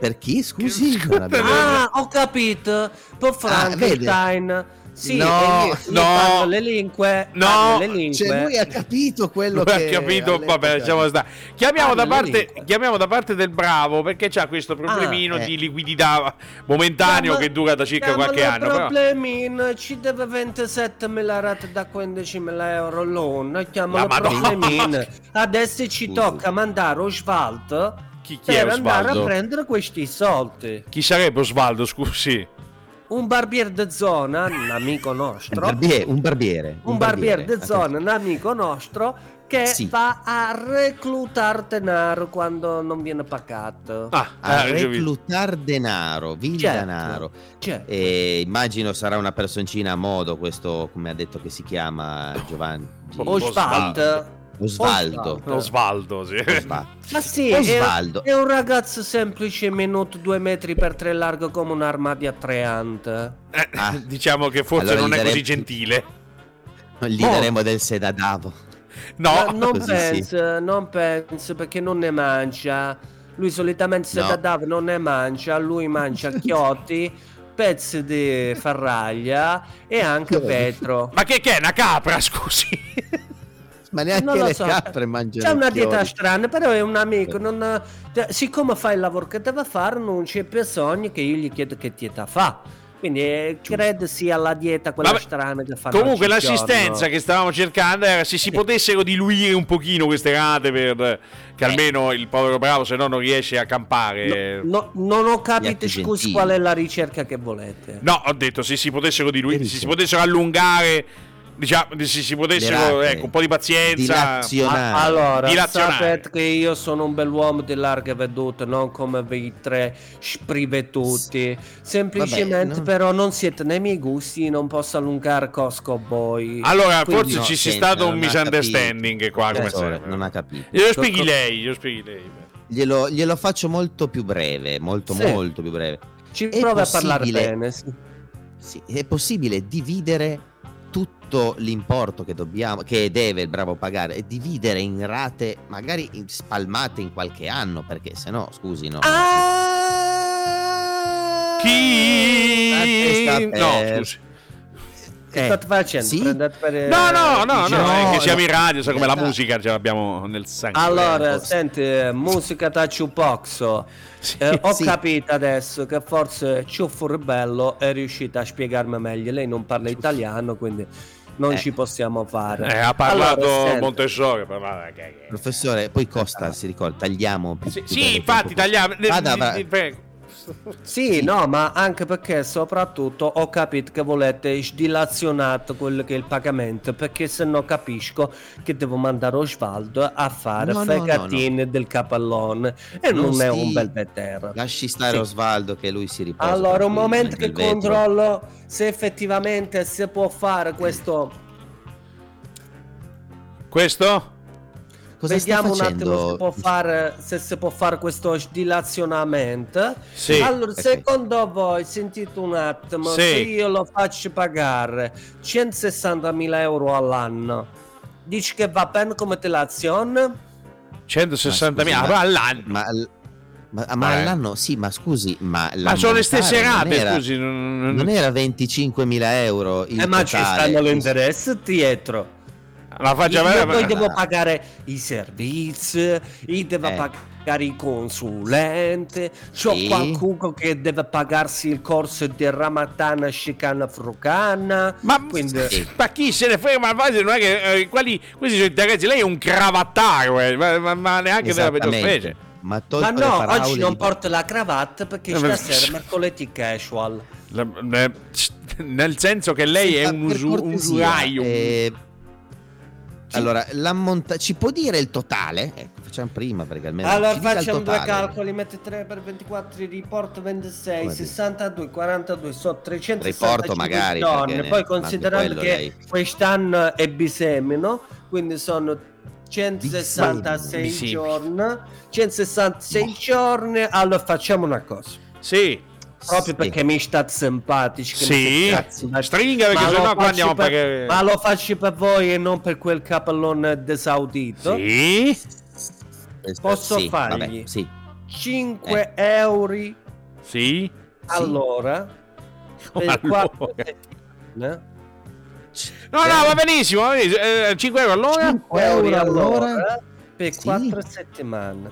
Per chi? Scusi? Abbiamo- Ah, ho capito. Per Frankenstein. Sì, No, no. le lingue, No. le lingue. Cioè, lui ha capito quello Lui che ha capito, vabbè, lasciamo stare. Chiamiamo da, parte, chiamiamo da parte del bravo perché c'ha questo problemino Ah, eh. di liquidità momentaneo Chiama- che dura da circa qualche il anno. Però. problemino, ci deve 27.000 rate da 15.000 euro l'anno, chiamalo problemino. Adesso ci tocca mandare Osvaldo Chi, chi è per andare a Osvaldo? prendere questi soldi. Chi sarebbe Osvaldo, scusi? Un barbiere de zona, un amico Un nostro, barbiere, un barbiere. un barbiere de zona, un amico nostro, che Sì. va a reclutare denaro quando non viene pagato. Ah, A ah, già vi- reclutar denaro, vil Certo. denaro. Cioè, E immagino sarà una personcina a modo questo, come ha detto che si chiama Giovanni. Osvaldo. Osvaldo. Osvaldo, sì. Osvaldo. Ma sì, Osvaldo. È, è un ragazzo semplice, minuto, due metri per tre largo come un armadio a tre ante. Eh, Ah. diciamo che forse Allora non è così gentile. Gli Oh. daremo del sedadavo. No, Ma non così sì. penso, non penso perché non ne mangia. Lui solitamente No. non ne mangia, lui mangia chiotti, pezzi di farraglia e anche vetro. ma che, che è una capra, scusi? Ma neanche Non lo le so. capre mangiano C'è una chiodi. dieta strana, però è un amico. Non, cioè, siccome fa il lavoro che deve fare, non c'è bisogno che io gli chiedo che dieta fa. Quindi eh, credo sia la dieta quella Vabbè, strana che fanno Comunque l'assistenza giorno. che stavamo cercando era se si potessero diluire un pochino queste rate per Eh. che almeno il povero bravo se no non riesce a campare. No, non ho capito, scusi, qual è la ricerca che volete. No, ho detto se si potessero diluire, se si potessero allungare, diciamo, se si potessero, rate. ecco, un po' di pazienza. Dilazionare. Allora, Dilazionare. sapete che io sono un bell'uomo di larga veduta, non come voi tre sprivetuti. Semplicemente, Vabbè, no. però, non siete nei miei gusti, non posso allungare cosco voi. Allora, Quindi forse no, ci sia stato un misunderstanding qua, come sempre. non ha capito. Glielo spieghi lei, glielo spieghi lei. Glielo, glielo faccio molto più breve, molto Sì. molto più breve. Ci è provi a parlare bene. sì. Sì, è possibile dividere tutto l'importo che dobbiamo, che deve il bravo pagare, e dividere in rate, magari spalmate in qualche anno, perché se no, scusi, no. Ah! Chi? No, scusi. Che Eh, state facendo? sì? Per- No, no, no, dice- no, è che no, siamo no. in radio, sai come la musica ce l'abbiamo nel sangue. Allora, Eh, senti, eh, musica da Ciupoxo. Sì, Eh, ho sì. capito adesso che forse Ciuffo Ribello è riuscita a spiegarmi meglio. Lei non parla italiano, quindi non Eh. ci possiamo fare. Eh, ha parlato Allora, Montessori, che- Professore, poi Costa, si ricorda, tagliamo più Sì, più sì, infatti tempo tagliamo. Vada, va-. Sì, no, ma anche perché soprattutto ho capito che volete sdilazionare quello che è il pagamento, perché se no capisco che devo mandare Osvaldo a fare No, no, no, fegatine del capallone e Non non, è sti- un bel vedere. Lasci stare Sì. Osvaldo che lui si riposa. Allora, un momento che nel vetro. controllo se effettivamente si può fare questo. Questo? Cosa Vediamo un attimo se, può fare, se si può fare questo dilazionamento. Sì. Allora, Ok. secondo voi, sentite un attimo, Sì. se io lo faccio pagare 160.000 euro all'anno, dici che va bene come dilazione? 160.000 Ma scusi, ah, all'anno. Ma, ma, ma Eh. all'anno, sì, ma scusi, ma, Ma sono le stesse non rate, era- scusi. non- Non era 25.000 euro il Eh, ma ci totale? stanno l'interesse dietro. La faccia Io, vedere, poi devo pagare i servizi, io devo Eh. pagare i consulenti, c'ho Sì. qualcuno che deve pagarsi il corso di Ramatana Shikana Frucana. Ma, Quindi- Sì. ma chi se ne frega? Ma quasi non è che eh, quali, questi sono interessi. Lei è un cravattario, eh, ma, ma- ma neanche della peggior Esattamente. specie. Ma, Ma no, oggi non porto la cravatta perché Eh, ma- stasera è mercoledì casual. La- eh, Nel senso che lei Sì, è un, usu- un usuraio. eh, Allora, l'ammonta- ci può dire il totale? Ecco, facciamo prima perché almeno Allora facciamo due calcoli, metti 3 per 24, riporto 26, Come dire? 62, 42, so 365 Riporto magari, giorni. perché Poi ne- considerando che lei. quest'anno è bisemino, quindi sono 166 Bisemino. giorni, 166 giorni, allora facciamo una cosa. Sì, Proprio Sì. perché mi state simpatici. Sì. cazzi, ma- Stringa, perché ma sennò lo qua faccio andiamo per- pagare- Ma lo faccio per voi e non per quel capellone desaudito. sì. Eh, Posso sì, fargli? vabbè, sì. 5 euro Sì. all'ora per Allora. quattro, se- Eh? No, no, va benissimo. Va benissimo. Eh, 5 euro all'ora. 5 euro all'ora per Sì. 4 settimane.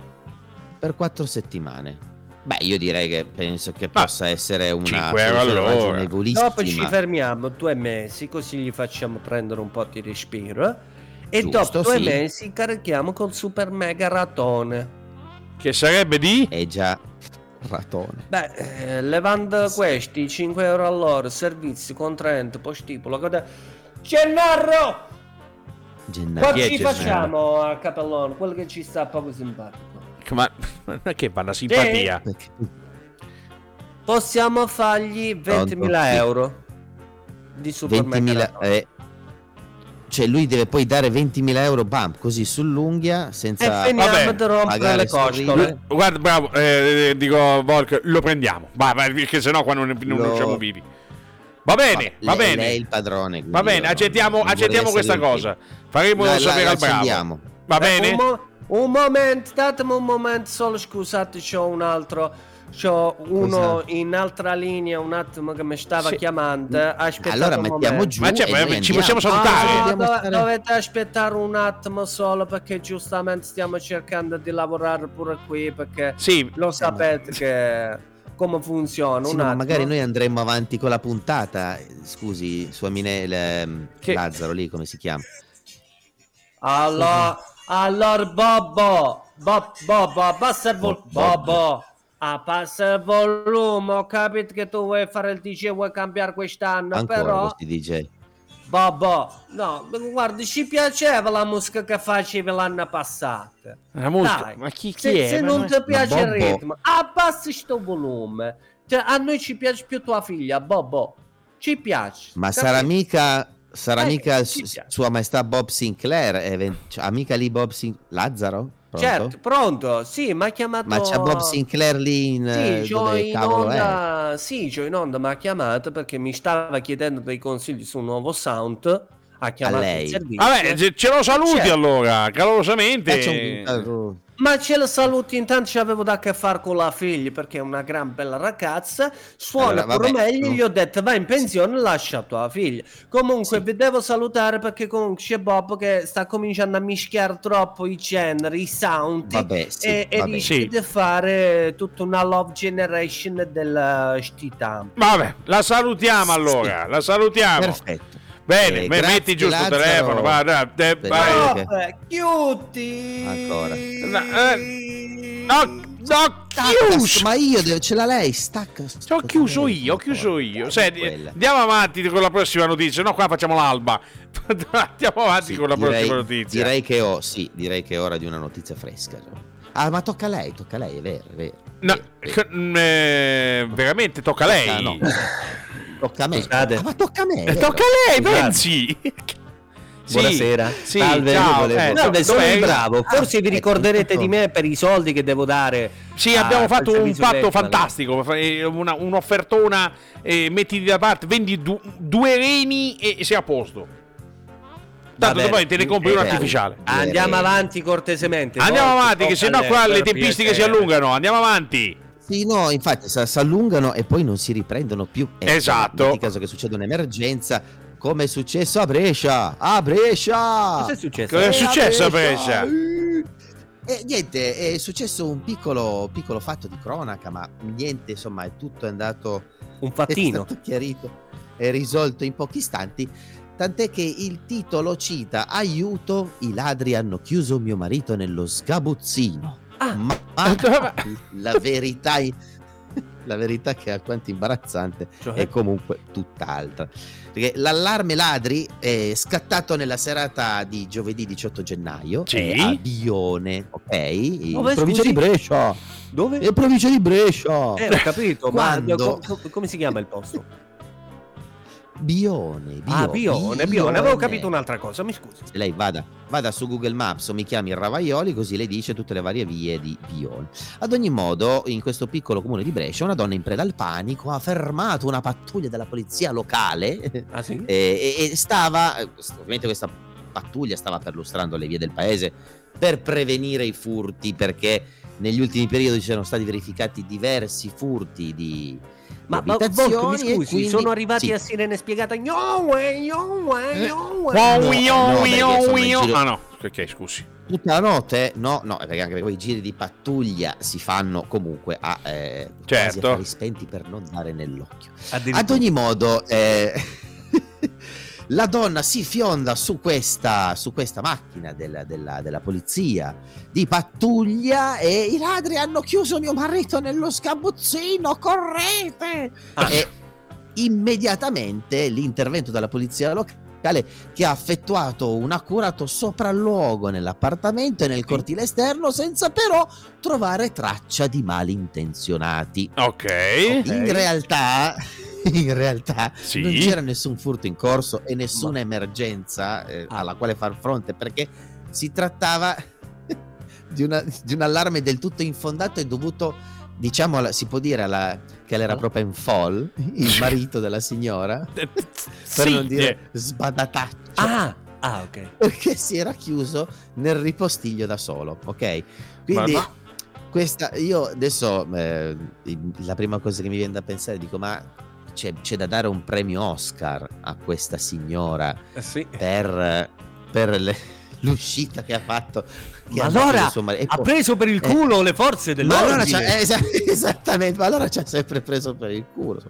per 4 settimane. Beh, io direi che penso che possa essere una 5 euro all'ora. Dopo ci fermiamo due mesi, così gli facciamo prendere un po' di respiro. E Giusto, dopo due sì. mesi carichiamo col super mega ratone. Che sarebbe di? È già ratone. Beh, eh, levando questi 5 euro all'ora, servizi, contraente, postipolo, cosa... Gennaro! Gennaro. Qua ci facciamo a Capellone, quello che ci sta poco simpatico. Ma non è che va la simpatia. Perché- Possiamo fargli 20.000 Pronto? Sì. euro di super mega 20.000 ratone. eh, cioè lui deve poi dare 20.000 euro bam così sull'unghia E senza finiamo Vabbè, di rompere le costole. Guarda, bravo, eh, dico Volk, lo prendiamo. Vai, perché sennò qua non, non Lo- usciamo vivi. Va bene, va lei, bene. lei è il padrone Va bene, accettiamo, accettiamo questa cosa. Faremo La- sapere la al bravo. Va Eh, bene? Un, mo- un momento, datemi un momento solo, scusate, c'ho un altro. C'ho uno Cosa? in altra linea un attimo che mi stava Sì. chiamando. Aspettate allora un mettiamo momento. giù Ma noi ci possiamo salutare? Ah, dove- stare- dovete aspettare un attimo solo perché giustamente stiamo cercando di lavorare pure qui perché Sì, lo sapete che come funziona. Sì, un no, ma attimo. magari noi andremo avanti con la puntata scusi sua Minele Che- Lazzaro lì come si chiama Allora, allora Bobbo, Bob, Bobbo, abbassa il volume. Bobbo, abbassa il volume. Ho capito che tu vuoi fare il DJ, vuoi cambiare quest'anno, ancora però... questi DJ Bobbo, no, guarda, ci piaceva la musica che facevi l'anno passato. la musica. Dai, Ma chi, chi Se, è? se Ma non no- ti piace il ritmo, abbassa sto volume. Cioè, a noi ci piace più tua figlia, Bobbo. Ci piace. ma capito? sarà mica sarà Eh, mica s- sua maestà Bob Sinclair even- cioè, amica lì Bob Sinclair Lazzaro Pronto? Certo, pronto. Sì, mi ha chiamato... ma c'è Bob Sinclair lì in eh, Sì, c'ho dove in cavolo è onda, sì, c'ho in onda, mi ha chiamato perché mi stava chiedendo dei consigli su un nuovo sound. Ha chiamato lei. il servizio. Vabbè, ce- lo saluti Certo. allora, calorosamente. un- eh, Ma ce la saluti, intanto ci avevo da che fare con la figlia perché è una gran bella ragazza. Suona Allora, pure meglio. no. Gli ho detto vai in pensione, lascia tua figlia. Comunque, vi devo salutare perché comunque c'è Bob che sta cominciando a mischiare troppo i generi, i sound. Vabbè, sì, e, e vabbè. rischia Sì. di fare tutta una love generation del stita. Vabbè, la salutiamo allora, la salutiamo. perfetto Bene, Eh, beh, grazie, metti giusto il telefono, dai, Per- vai. No. Vabbè, chiuti! Ancora. No, No, no, Stacca, chiuso. ma io devo- ce l'ha lei stacca Ci ho chiuso io, ho chiuso io. Senti, andiamo avanti con la prossima notizia. No, qua facciamo l'alba. Andiamo avanti Sì, con la direi, prossima notizia. direi che ho sì direi che è ora di una notizia fresca ah ma tocca a lei tocca a lei è vero è vero No, Vero, mm, eh, veramente tocca a lei. No. tocca a me Scusate. Ah, ma tocca a me Eh, tocca a lei? Sì, Buonasera. Sì, Salve, ciao. eh, Salve, do- sono dov'è? il bravo. Forse Ah, vi ecco, ricorderete ecco. di me per i soldi che devo dare. Sì, abbiamo fatto un patto fantastico. eh, una- un'offertona, eh, mettiti da parte, vendi du- due reni e, sei a posto. Tanto Vabbè, poi te ne compri un eh, artificiale. Andiamo avanti cortesemente. Andiamo avanti, che sennò qua le tempistiche si allungano. Andiamo avanti. Sì, no, infatti si allungano e poi non si riprendono più. Ecco, Esatto. In caso che succeda un'emergenza, come è successo a Brescia. A Brescia! Cosa è successo? Cosa è Eh, successo a Brescia? E niente, è successo un piccolo, piccolo fatto di cronaca, ma niente, insomma, è tutto andato Un è fattino. stato chiarito e risolto in pochi istanti. Tant'è che il titolo cita: Aiuto, i ladri hanno chiuso mio marito nello sgabuzzino. Ah. ma la verità, la verità che è alquanto imbarazzante Cioè? è comunque tutt'altra. Perché l'allarme ladri è scattato nella serata di giovedì 18 gennaio Sì. a Bione, ok? In Dove, provincia scusi? di Brescia. Dove? In provincia di Brescia. Eh, ho capito, ma Quando? co- co- come si chiama il posto? Bione, Bione, ah, Bione, Bione. Avevo capito un'altra cosa, mi scusi. Se lei vada, vada su Google Maps o mi chiami Ravaioli, così le dice tutte le varie vie di Bione. Ad ogni modo, in questo piccolo comune di Brescia, una donna in preda al panico ha fermato una pattuglia della polizia locale Ah, sì? e, e- stava, ovviamente questa pattuglia stava perlustrando le vie del paese per prevenire i furti, perché negli ultimi periodi ci sono stati verificati diversi furti di, Ma, ma Volco, mi scusi, quindi- sono arrivati sì. a sirene spiegata. Eh. Wow, no, wio, no, perché wio, sono in wio. giro- Ah no, perché scusi. Tutta la notte? No, no, perché anche perché poi i giri di pattuglia si fanno comunque a eh, quasi Certo. a fari spenti per non dare nell'occhio. Ad ogni modo, eh, la donna si fionda su questa, su questa macchina della, della- della polizia di pattuglia e i ladri hanno chiuso mio marito nello sgabuzzino, correte! Ah. E immediatamente l'intervento della polizia locale che ha effettuato un accurato sopralluogo nell'appartamento e nel cortile esterno senza però trovare traccia di malintenzionati. Ok. In realtà, in realtà Sì. non c'era nessun furto in corso e nessuna Ma- emergenza eh, Ah. alla quale far fronte perché si trattava di, una- di un allarme del tutto infondato e dovuto, diciamo, alla- si può dire alla- che era proprio in fall, il marito della signora, per Sì, non dire eh. sbadataccio. Ah, ah, ok. Perché si era chiuso nel ripostiglio da solo, ok? Quindi Ma- questa io adesso eh, la prima cosa che mi viene da pensare dico ma c'è, c'è da dare un premio Oscar a questa signora Eh, sì. per, per le- l'uscita che ha fatto che Ma allora. E Ha poi- preso per il eh, culo le forze ma allora dell'ordine. eh, esa- esattamente, ma allora ci ha sempre preso per il culo.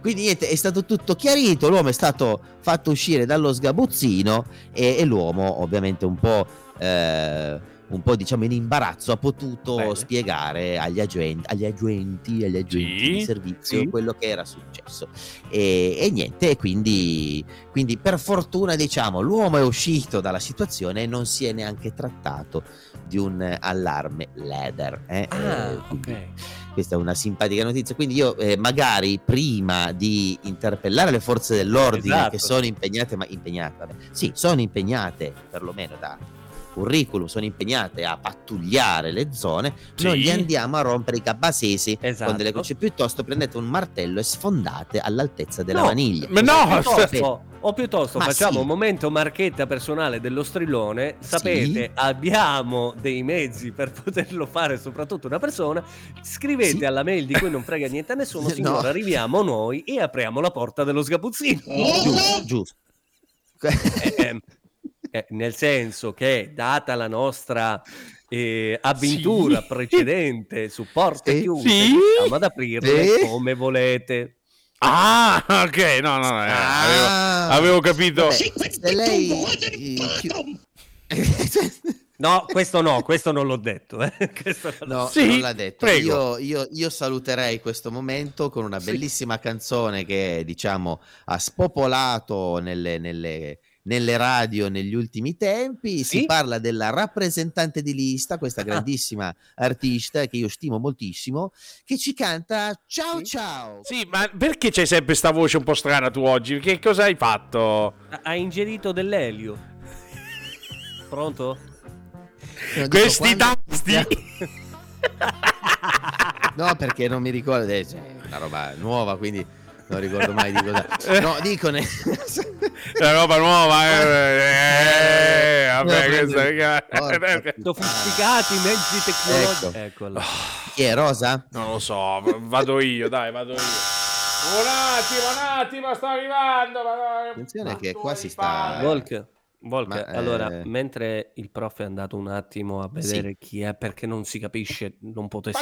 Quindi niente, è stato tutto chiarito, l'uomo è stato fatto uscire dallo sgabuzzino e, e l'uomo ovviamente un po', eh, un po' diciamo in imbarazzo ha potuto Bene. spiegare agli agenti, agli agenti, agli agenti Sì, di servizio sì. quello che era successo. E, e niente, quindi, quindi per fortuna diciamo l'uomo è uscito dalla situazione e non si è neanche trattato di un allarme ladder. eh, Ah, eh, quindi ok. questa è una simpatica notizia. Quindi io eh, magari prima di interpellare le forze dell'ordine Esatto. che sono impegnate, ma impegnate, vabbè, sì, sono impegnate perlomeno da curriculum, sono impegnate a pattugliare le zone, Sì. non gli andiamo a rompere i cabasesi Esatto. con delle cose, piuttosto prendete un martello e sfondate all'altezza della No, vaniglia. Ma no, Piuttosto- o piuttosto Ma facciamo sì. un momento marchetta personale dello strillone. Sapete, abbiamo dei mezzi per poterlo fare, soprattutto una persona. Scrivete Sì. alla mail di cui non frega niente a nessuno, No. signora, arriviamo noi e apriamo la porta dello sgabuzzino. Giusto, giusto. Eh, ehm, eh, nel senso che, data la nostra eh, avventura Sì. precedente su porte Sì. chiuse, Sì. riusciamo ad aprirle Sì. come volete. Ah, ok, no, no, no, eh, avevo, Ah. avevo capito. Vabbè, se lei eh, No, questo no, questo non l'ho detto. eh. Non No, Sì, non l'ha detto. prego. Io, io- io saluterei questo momento con una Sì. bellissima canzone che diciamo ha spopolato nelle, nelle- nelle radio negli ultimi tempi. Si Sì? parla della rappresentante di lista, questa grandissima artista che io stimo moltissimo, che ci canta Ciao Sì? ciao. Sì, ma perché c'hai sempre sta voce un po' strana tu oggi? Che cosa hai fatto? Ha ingerito dell'elio. Pronto? Dico, Questi quando- tasti! No, perché non mi ricordo, è una roba nuova, quindi non ricordo mai di cosa. No, dico ne- È roba nuova, eh, eh, vabbè, No, questa Porca Sofisticati mezzi tecnologici. Ecco. Eccola. Chi è Rosa? Non lo so, vado io, dai, vado io. Un attimo, un attimo, sto arrivando. ma- Attenzione ma che qua si sta-. Volk, Volk, Ma, allora, eh, mentre il prof è andato un attimo a vedere chi è perché non si capisce, non potesse!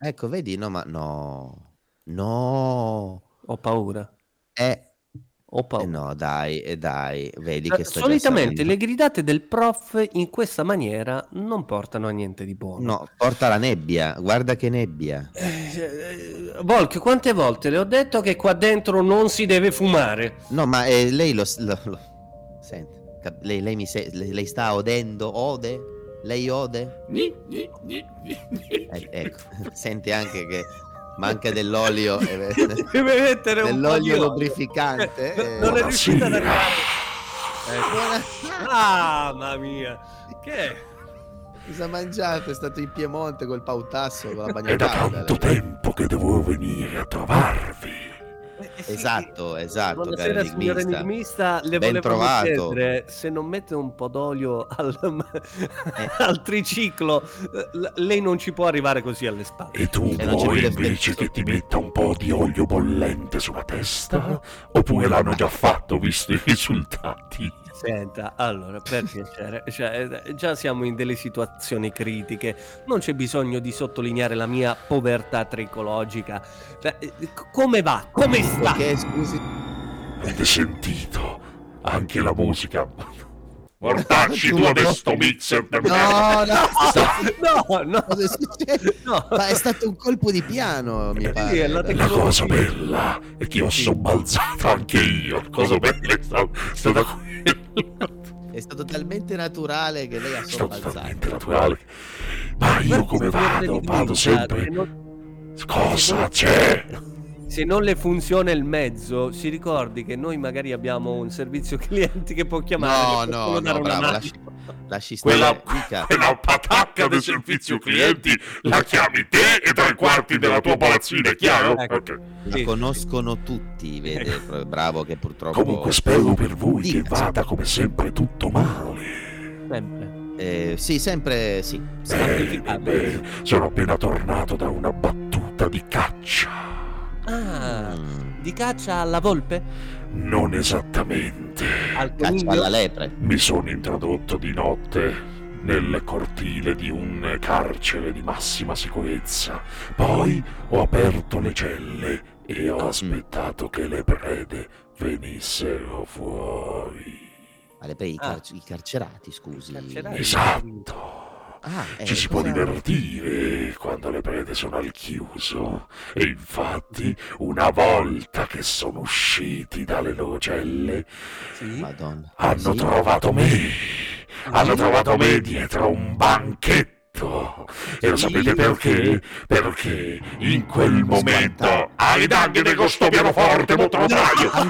Ecco, vedi, no, ma no. No. Ho paura. Eh, Ho eh, paura. no, dai, eh, dai, vedi Eh, che sto Solitamente le gridate del prof in questa maniera non portano a niente di buono. No, porta la nebbia, guarda che nebbia. Eh, eh, Volk, quante volte le ho detto che qua dentro non si deve fumare? No, ma eh, lei lo, lo- lo- Senti, cap- lei, lei mi se- lei, lei sta odendo? Ode? Lei ode? Eh, ecco, senti anche che manca dell'olio, eh, Deve mettere un po' di dell'olio olio. lubrificante. Eh, eh. non è riuscita ad arrivare. Ecco. Ah, mamma mia. Che è? Cosa mangiato? È stato in Piemonte col pautasso con la È da tanto tempo che devo venire a trovarvi. Eh, sì. Esatto, esatto, Buonasera signor enigmista. le Ben volevo trovato. chiedere se non mette un po' d'olio al, Eh. al triciclo, eh, lei non ci può arrivare così alle spalle. E tu E c'è vuoi invece che ti metta un po' di olio bollente sulla testa? Oppure l'hanno già fatto visto i risultati? Senta, allora, per piacere, cioè, eh, già siamo in delle situazioni critiche, non c'è bisogno di sottolineare la mia povertà tricologica. Cioè, eh, c- come va? Come sta? Perché, scusi, Avete sentito? Anche la musica. Mortacci tu adesso mixer per me. No, no, No, no, no. Ma è stato un colpo di piano, mi Sì, pare. è la La cosa bella è che ho sobbalzato anche io. La cosa bella è sta- stata quella. È stato talmente naturale che lei ha È stato sobbalzato. talmente naturale. Ma io come vado? Vado sempre. Cosa c'è? Se non le funziona il mezzo, si ricordi che noi magari abbiamo un servizio clienti che può chiamare. No, no, no, bravo, lasci, lasci stare. Quella, Dica. quella patacca del servizio clienti la chiami te e tre quarti della tua palazzina, è chiaro? Ecco. Ok. La conoscono tutti, vede, bravo che purtroppo... Comunque spero per voi che Dica. vada come sempre tutto male. Sempre. Eh, sì, sempre sì. Bene, bene. Sono appena tornato da una battuta di caccia. Ah, Mm, di caccia alla volpe? Non esattamente. Al caccia alla lepre. Mi sono introdotto di notte nel cortile di un carcere di massima sicurezza. Poi ho aperto le celle e ho aspettato che le prede venissero fuori. Ma le pre- i, Ah. car- i carcerati, scusi. Carcerati. Esatto. Ah, eh, Ci si può divertire quando le prede sono al chiuso. E infatti, una volta che sono usciti dalle loro celle, Sì. Hanno Sì? trovato me. Hanno trovato me dietro un banchetto. E lo sapete perché? Perché in quel momento ai danni di questo pianoforte motoraio.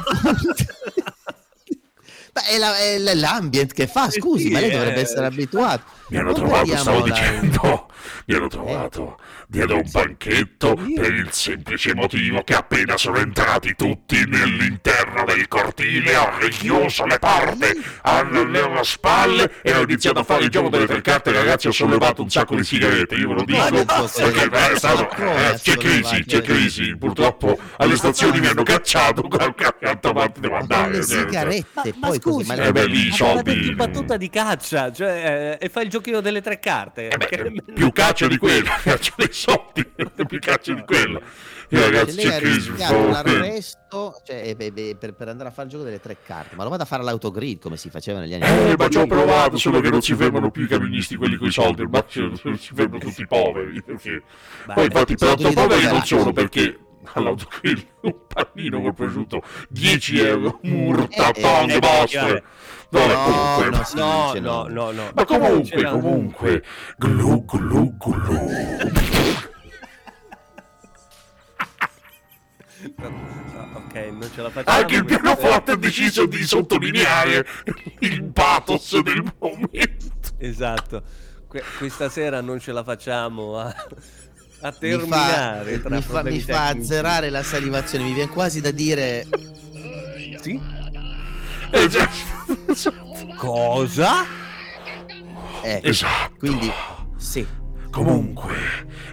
Ma è, la- è l'ambient che fa, scusi, sì, ma lei dovrebbe eh. essere abituato. Mi hanno trovato, stavo dicendo, mi hanno trovato dietro un banchetto per il semplice motivo che appena sono entrati tutti nell'interno del cortile ho richiuso le porte alle loro spalle e ho iniziato a fare il gioco delle tre carte ragazzi ho sollevato un sacco di sigarette io ve lo dico. Ma perché è stato- eh, c'è crisi c'è crisi. Purtroppo alle stazioni mi hanno cacciato quanto avanti devo Ma andare le certo. sigarette, Ma, ma poi scusi, ma Eh beh, lì ma soldi- battuta di caccia, cioè, eh, e fa il giochino delle tre carte. Eh beh, più caccia di quello, caccia dei soldi, più caccia di quello. Io ragazzi lei ha rischiato l'arresto cioè, eh, beh, beh, per, per andare a fare il gioco delle tre carte, ma lo vada a fare all'autogrid come si faceva negli anni Eh, ma ci ho provato, solo che non si fermano più i camionisti, quelli con i soldi, ma ci- si fermano tutti i poveri. Perché... Beh, Poi infatti però soldi di poveri non sono perché all'autogrill un panino col prosciutto 10 euro, murta, Eh, eh, tong, eh, vostre. eh, No, No, comunque, no, No, no, no. no, no. ma comunque, comunque, glu glu glu. Ok, non ce la facciamo. Anche il pianoforte ha deciso di sottolineare il pathos del momento. Esatto. Que- questa sera non ce la facciamo a, a Mi fa, terminare. tra mi fa, mi fa azzerare la salivazione, mi viene quasi da dire Sì? Eh, già. Cosa? eh, Esatto. quindi sì. Comunque,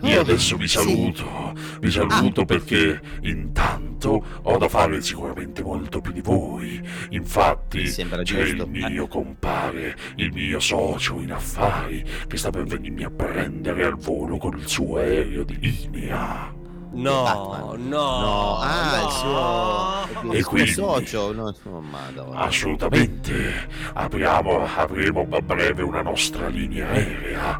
io adesso vi saluto, vi saluto perché intanto ho da fare sicuramente molto più di voi. Infatti, c'è il giusto. mio compare, il mio socio in affari, che sta per venirmi a prendere al volo con il suo aereo di linea. No, no. No, ah, il suo, E il suo quindi- socio, no, madonna. Assolutamente, apriamo, avremo a breve una nostra linea aerea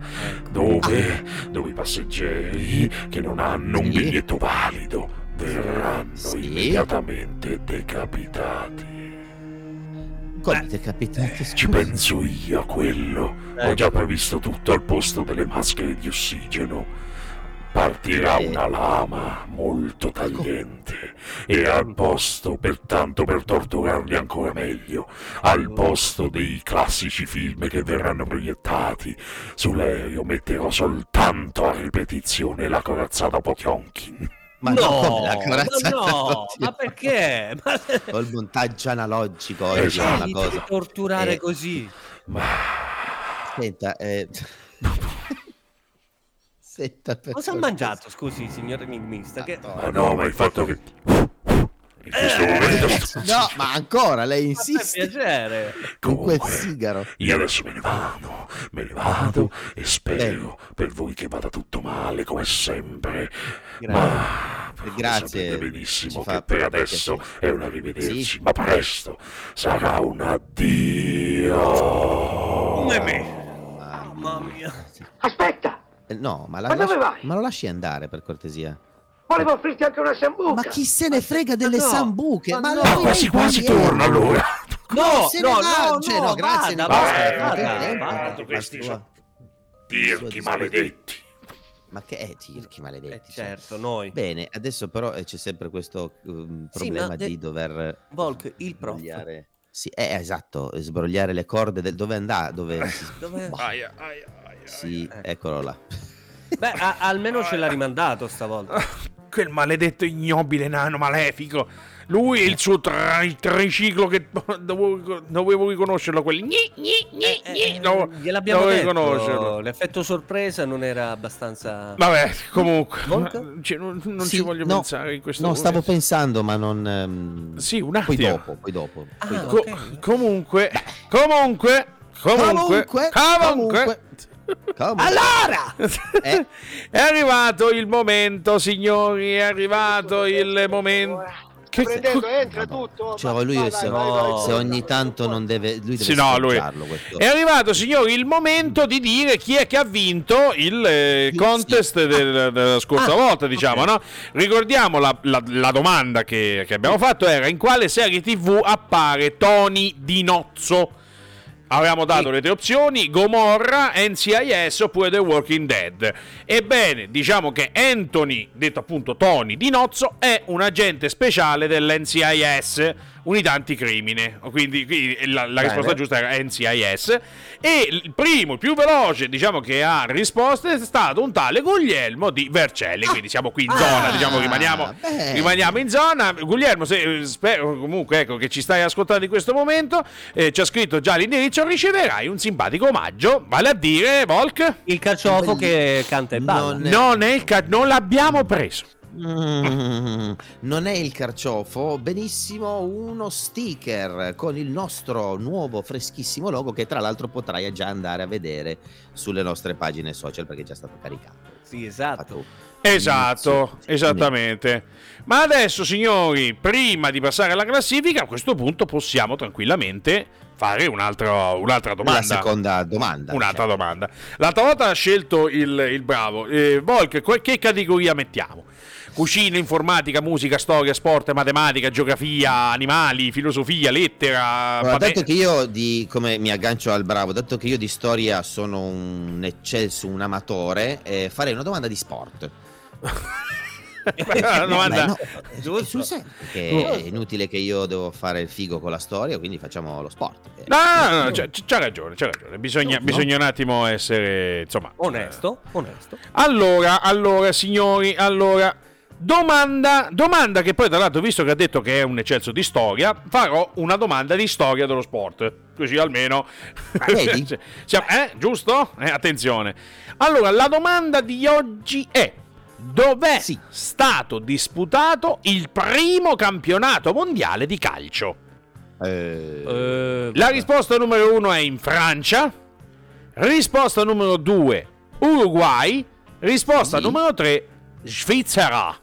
dove, dove i passeggeri che non hanno un biglietto valido verranno Sì. immediatamente decapitati. Come ti è capitato? Ci penso io a quello. Ho già previsto tutto al posto delle maschere di ossigeno. Partirà Eh. una lama molto tagliente e al posto, pertanto per torturarli ancora meglio, al posto dei classici film che verranno proiettati, sull'aereo metterò soltanto a ripetizione la corazzata Potionkin. Ma no, no, ma no, ma perché? Ma Col montaggio analogico oggi è Esatto. una mi cosa. devi torturare Eh, così. Senta, eh... Senta, per Cosa ha mangiato, scusi, signor enigmista? Che... Ma no, ma il fatto che... In questo momento... No, ma ancora lei Ma insiste piacere. con quel Comunque, sigaro. Io adesso me ne vado, me ne vado e spero per voi che vada tutto male come sempre. Ma però Grazie, sapete benissimo ci che per piacere. adesso è un arrivederci, Sì. ma presto sarà un addio. Come me. Mamma mia. Aspetta, Eh, No, ma, la Ma dove lasci- vai? ma lo lasci andare per cortesia. volevo offrirti anche una sambuca. Ma chi se ne frega delle no, sambuche? ma Ma, no. Ma quasi quasi eh. allora. No, se no, ne no, no, cioè, no, grazie, vada, vada, vada, Questi sono tirchi maledetti. Ma che è tirchi Eh, maledetti? cioè. certo, noi. Bene, adesso però eh, c'è sempre questo um, Sì, problema ma de- di dover Volk, il prof. sbrogliare. Sì, eh, esatto, sbrogliare le corde del dove andà, dove Dove... Aia, aia, aia, sì, eh. eccolo là. Beh, a- almeno ce l'ha rimandato stavolta. Quel maledetto ignobile nano malefico. Lui e il suo tra- triciclo che dovevo, dovevo riconoscerlo. Quel gni, gni, gni, gni. No, Eh, gliel'abbiamo dovevo detto, riconoscerlo. l'effetto sorpresa non era abbastanza... Vabbè, comunque, cioè, non, non Sì, ci voglio no, pensare in questo No, stavo momento. pensando, ma non... ehm, Sì, un Poi attimo. dopo, poi dopo. Ah, poi dopo. Co- ok. comunque, comunque, comunque, Comunque, comunque, Comunque. Allora! Eh, è arrivato il momento, signori, è arrivato il momento. Che, Prendendo, entra tutto. cioè, lui vai, se, vai, se ogni tanto non deve... Lui deve Sì, no, lui-. È arrivato, signori, il momento di dire chi è che ha vinto il eh, Sì, contest del- della scorsa Ah, volta, diciamo, ok. no? Ricordiamo la, la- la domanda che, che abbiamo fatto era in quale serie TV appare Tony Di Nozzo? Avevamo dato Sì. le tre opzioni, Gomorra, NCIS oppure The Walking Dead. Ebbene, diciamo che Anthony, detto appunto Tony Di Nozzo, è un agente speciale dell'NCIS, unità anticrimine. Quindi, quindi la, la risposta giusta era NCIS. E il primo, il più veloce, diciamo che ha risposto è stato un tale Guglielmo di Vercelli. Quindi siamo qui in zona, Ah, diciamo, rimaniamo, rimaniamo in zona. Guglielmo, se, eh, spero comunque ecco, che ci stai ascoltando in questo momento, eh, ci ha scritto già l'indirizzo, riceverai un simpatico omaggio, vale a dire, Volk. Il carciofo che canta e balla. Non è- Non, è il ca- non l'abbiamo preso. Mm, non è il carciofo, benissimo uno sticker con il nostro nuovo freschissimo logo che tra l'altro potrai già andare a vedere sulle nostre pagine social perché è già stato caricato. Sì, esatto. Esatto, esattamente. Ma adesso, signori, prima di passare alla classifica, a questo punto possiamo tranquillamente fare un'altra, un'altra domanda. La seconda domanda. Un'altra cioè. domanda. L'altra volta ha scelto il, il bravo. Eh, Volk, che categoria mettiamo? Cucina, informatica, musica, storia, sport, matematica, geografia, animali, filosofia, lettera. Allora, dato che io di come mi aggancio al bravo, dato che io di storia sono un eccelso, un amatore, eh, farei una domanda di sport. La domanda- Beh, no, Giusto. serio, perché è inutile che io devo fare il figo con la storia, quindi facciamo lo sport. Eh, No, no, no, c'ha, c'ha ragione, c'ha ragione. Bisogna, No? bisogna un attimo essere, insomma... Onesto, onesto. Allora, allora, signori, allora... Domanda, domanda che poi tra l'altro, visto che ha detto che è un eccelso di storia, farò una domanda di storia dello sport. Così almeno... vedi? Siamo- eh, giusto? Eh, attenzione. Allora, la domanda di oggi è... Dov'è Sì. stato disputato il primo campionato mondiale di calcio? eh, Eh, La risposta numero uno è in Francia. Risposta numero due, Uruguay. Risposta Sì. numero tre, Svizzera.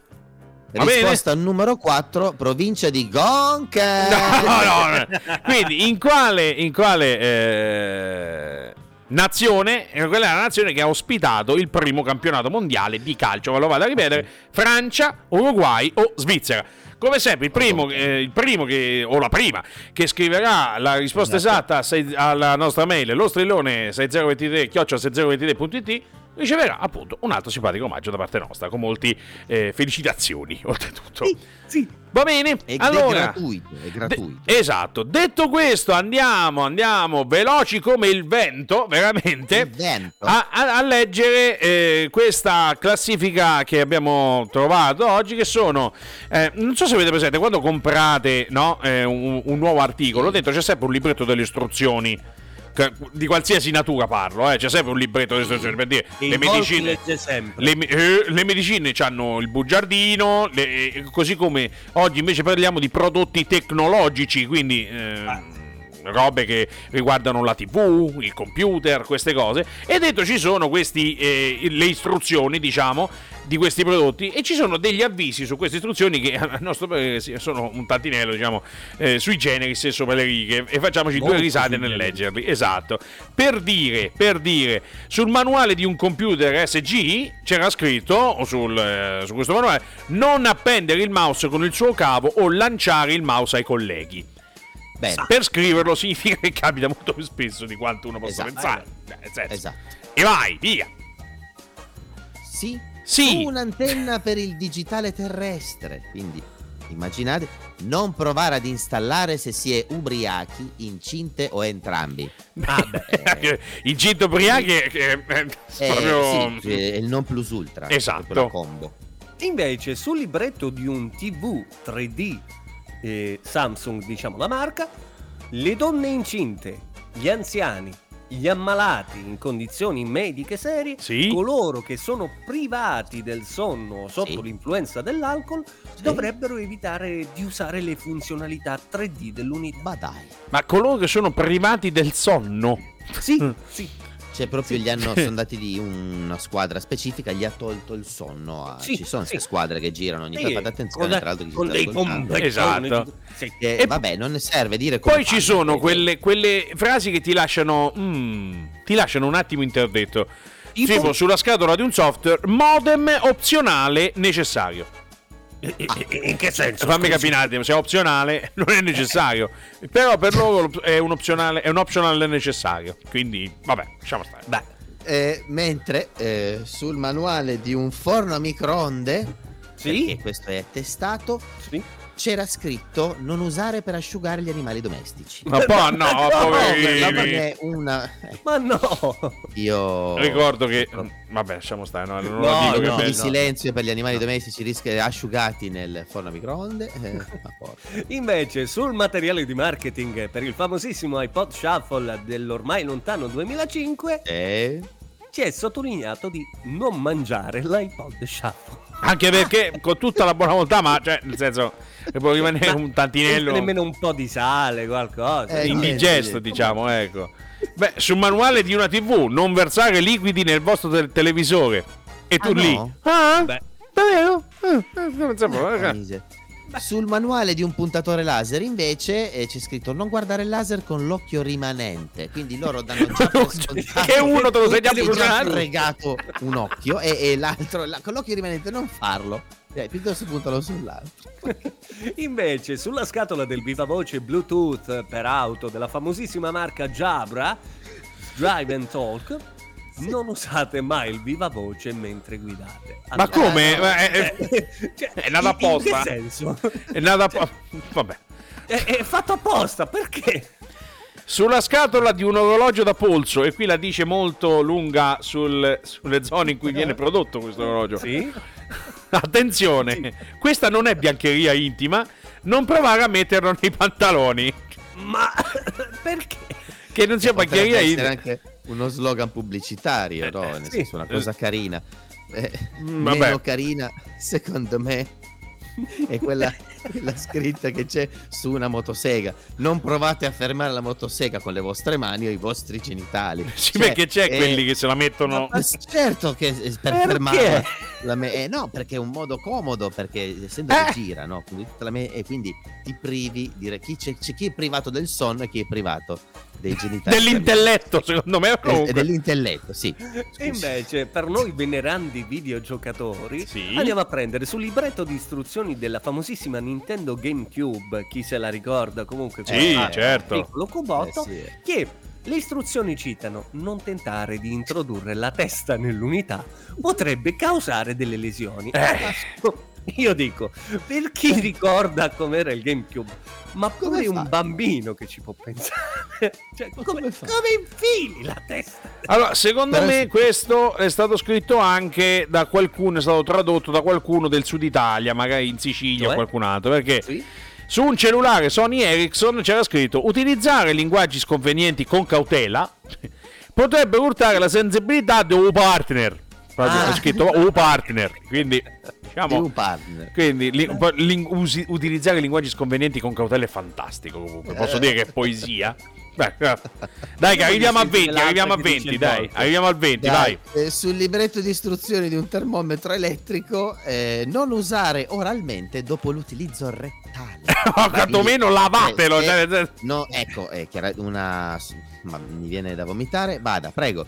Va bene? risposta numero 4, provincia di Gonca. No, no, no. Quindi, in quale, in quale eh, nazione? Quella è la nazione che ha ospitato il primo campionato mondiale di calcio. Ve lo vado a ripetere: Francia, Uruguay o Svizzera. Come sempre, il primo, eh, il primo che, o la prima che scriverà la risposta Esatto. esatta alla nostra mail, lo strillone 6023 6023.it riceverà appunto un altro simpatico omaggio da parte nostra, con molti eh, felicitazioni, oltretutto. Sì, sì. Va bene? È, allora, è gratuito, è gratuito. De- esatto. Detto questo, andiamo, andiamo veloci come il vento, veramente, Il vento. a, a- a leggere eh, questa classifica che abbiamo trovato oggi, che sono, eh, non so se avete presente, quando comprate no, eh, un, un nuovo articolo, dentro c'è sempre un libretto delle istruzioni. Di qualsiasi natura parlo, eh, c'è sempre un libretto delle istruzioni per dire le medicine. Le, eh, le medicine hanno il bugiardino, le- eh, così come oggi invece parliamo di prodotti tecnologici, quindi eh, robe che riguardano la TV, il computer, queste cose. E dentro ci sono questi, eh, le istruzioni, diciamo, di questi prodotti e ci sono degli avvisi su queste istruzioni che a nostro parere sono un tantinello, diciamo, eh, sui generis e sopra le righe e facciamoci due Molto risate sui nel leggerli. Esatto. Per dire, per dire, sul manuale di un computer SG c'era scritto, o sul, eh, su questo manuale, non appendere il mouse con il suo cavo o lanciare il mouse ai colleghi. Bene, Per scriverlo significa che capita molto più spesso di quanto uno possa Esatto. pensare. Senso. esatto. E vai, via. Sì, Sì. un'antenna per il digitale terrestre. Quindi immaginate, non provare ad installare se si è ubriachi, incinte o entrambi. Ah, beh. Incinto ubriachi è, è- è Eh, proprio... sì, è il non plus ultra. Esatto. combo. Invece sul libretto di un TV 3D eh, Samsung, diciamo la marca, le donne incinte, gli anziani, gli ammalati in condizioni mediche serie, Sì. coloro che sono privati del sonno sotto Sì. l'influenza dell'alcol, dovrebbero evitare di usare le funzionalità 3D dell'unità. Ma dai, Ma coloro che sono privati del sonno. Sì, Mm. sì. Cioè proprio gli hanno sono andati di una squadra specifica, gli ha tolto il sonno. a- Sì, Ci sono sì. queste squadre che girano ogni Sì, tanto. Fate attenzione, con, tra l'altro, con dei pompettoni. Esatto. Sì. Eh, E- vabbè, non ne serve dire come Poi ci sono quelle, quelle frasi che ti lasciano. mm, ti lasciano un attimo interdetto. Tipo? Tipo sulla scatola di un software, modem opzionale necessario. In che senso? Fammi capire un attimo, se è opzionale non è necessario. Però per loro è un opzionale, è un optional necessario. Quindi, vabbè, lasciamo stare. Beh, Eh, mentre eh, sul manuale di un forno a microonde, Sì. questo è attestato, sì. C'era scritto non usare per asciugare gli animali domestici. Ma poi no, No, poverini. Una... Ma no! Io... Ricordo che. Vabbè, lasciamo stare. No, non No, lo dico Un che di silenzio per gli animali domestici rischia asciugati nel forno a microonde. Eh. Invece, sul materiale di marketing per il famosissimo iPod Shuffle dell'ormai lontano 2005, Eh, ci è sottolineato di non mangiare l'iPod Shuffle. Anche perché con tutta la buona volontà, ma cioè, nel senso, che può rimanere Ma un tantinello Nemmeno un po' di sale, qualcosa. Eh, indigesto, niente. diciamo, ecco. Beh, sul manuale di una TV, non versare liquidi nel vostro te- televisore. E tu Ah, lì. no? Ah, Beh, davvero? Eh, eh, non sapevo, eh. Sul manuale di un puntatore laser invece eh, c'è scritto non guardare il laser con l'occhio rimanente. Quindi loro danno già Che uno te lo sei già fregato un occhio e, e l'altro la- con l'occhio rimanente non farlo. Eh, piuttosto puntalo sull'altro. invece, sulla scatola del vivavoce Bluetooth per auto della famosissima marca Jabra, Drive and Talk, non usate mai il vivavoce mentre guidate. Ma Allora- come? Ma è, Eh, cioè, È nata apposta. In che senso? è nata po- Vabbè. È, è fatto apposta, perché? Sulla scatola di un orologio da polso, e qui la dice molto lunga sul- sulle zone in cui viene prodotto questo orologio. Sì? Attenzione, questa non è biancheria intima, non provare a metterlo nei pantaloni. Ma perché? Che non sia biancheria essere intima. anche uno slogan pubblicitario, no? Nel sì. senso, una cosa carina. Eh, Mm, meno carina, secondo me, è quella, quella scritta che c'è su una motosega. Non provate a fermare la motosega con le vostre mani o i vostri genitali. Sì, Cioè, perché c'è eh, quelli che se la mettono. ma certo che per Perché? fermarla la me- eh, no, perché è un modo comodo, perché essendo Eh. che gira, no? Quindi, la me- e quindi ti privi, dire chi c'è, c'è chi è privato del sonno e chi è privato dei genitali. Dell'intelletto, secondo me. Eh, comunque. dell'intelletto, sì. E invece, per noi venerandi videogiocatori, Sì. andiamo a prendere sul libretto di istruzioni della famosissima Nintendo GameCube, chi se la ricorda comunque Sì, quel certo. piccolo cubotto, Eh, sì. che Le istruzioni citano non tentare di introdurre la testa nell'unità potrebbe causare delle lesioni. Eh. Io dico, per chi ricorda com'era il GameCube, ma Come pure fa? un bambino che ci può pensare, cioè, come, Come come infili la testa? Allora, secondo Però me sì. questo è stato scritto anche da qualcuno, è stato tradotto da qualcuno del sud Italia, magari in Sicilia o Cioè? qualcun altro, perché Sì? su un cellulare Sony Ericsson c'era scritto utilizzare linguaggi sconvenienti con cautela potrebbe urtare la sensibilità di un partner. Proprio Ah. Scritto un partner, quindi Di diciamo un partner. quindi li- un po' lin- usi- utilizzare linguaggi sconvenienti con cautela è fantastico comunque. Posso Eh. dire che è poesia? Beh, eh. dai che arriviamo a 20, L'altra arriviamo a che dice 20, il dai, arriviamo al 20, vai. Dai, eh, sul libretto di istruzioni di un termometro elettrico, eh, non usare oralmente dopo l'utilizzo rettale. Quantomeno lavatelo. Eh, cioè, cioè- No, ecco, è una... Ma mi viene da vomitare. Vada, prego.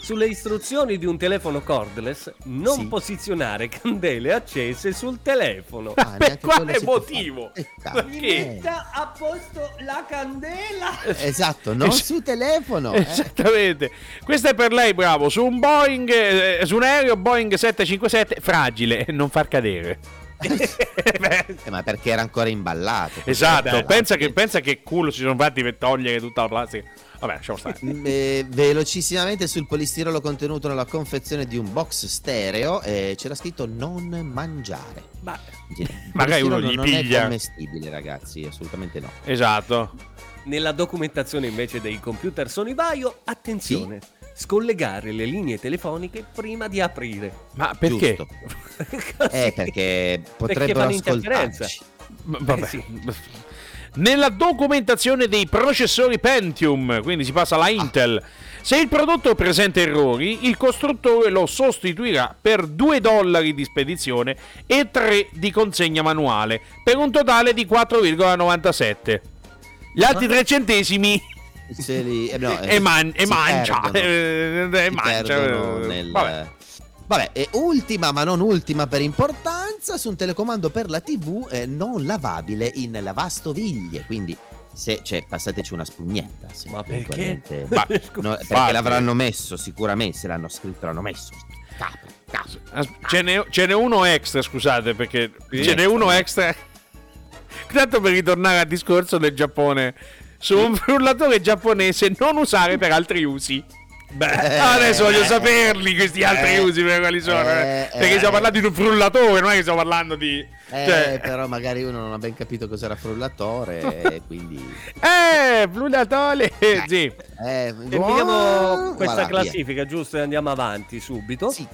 Sulle istruzioni di un telefono cordless, non Sì. posizionare candele accese sul telefono. Ah, Per quale motivo? Perché? Metta a posto la candela. Esatto, non Es- su telefono. eh. Esattamente. Questo è per lei, bravo. Su un Boeing, eh, su un aereo Boeing 757, fragile, non far cadere. Eh, ma perché era ancora imballato. esatto, Beh, pensa che, pensa che culo si sono fatti per togliere tutta la plastica. Vabbè, lasciamo stare. Mm, eh, velocissimamente sul polistirolo contenuto nella confezione di un box stereo eh, c'era scritto non mangiare. Ma Magari uno gli non piglia. è commestibile, ragazzi, assolutamente no. Esatto. nella documentazione invece dei computer Sony Vaio, attenzione, scollegare le linee telefoniche prima di aprire. Ma perché? Eh, perché potrebbero interferenza. ascoltarci. Vabbè. Eh, sì. Nella documentazione dei processori Pentium, quindi si passa alla Intel, se il prodotto presenta errori, il costruttore lo sostituirà per 2 dollari di spedizione e 3 di consegna manuale, per un totale di 4,97. Gli altri 3 centesimi Se li- eh, no, eh, e, man- e si mancia. perdono. Eh, e mancia. eh, nel- Vabbè. Vabbè, e ultima ma non ultima per importanza, su un telecomando per la TV eh, non lavabile in lavastoviglie, quindi se cioè, passateci una spugnetta. se Ma perché? Ma- No, perché Infatti. l'avranno messo sicuramente, se l'hanno scritto l'hanno messo. Capri. As- Ce n'è, ce n'è uno extra, scusate, perché ce n'è uno extra. Tanto per ritornare al discorso del Giappone. Su un frullatore giapponese non usare per altri usi. Beh, Eh, adesso voglio eh, saperli questi altri eh, usi per quali sono. eh. eh, perché eh. stiamo parlando di un frullatore, non è che stiamo parlando di. Eh, cioè- però magari uno non ha ben capito cos'era frullatore quindi... Eh, frullatore! Sì. Eh, Terminiamo questa voilà, via. classifica, giusto? E andiamo avanti subito. Sì,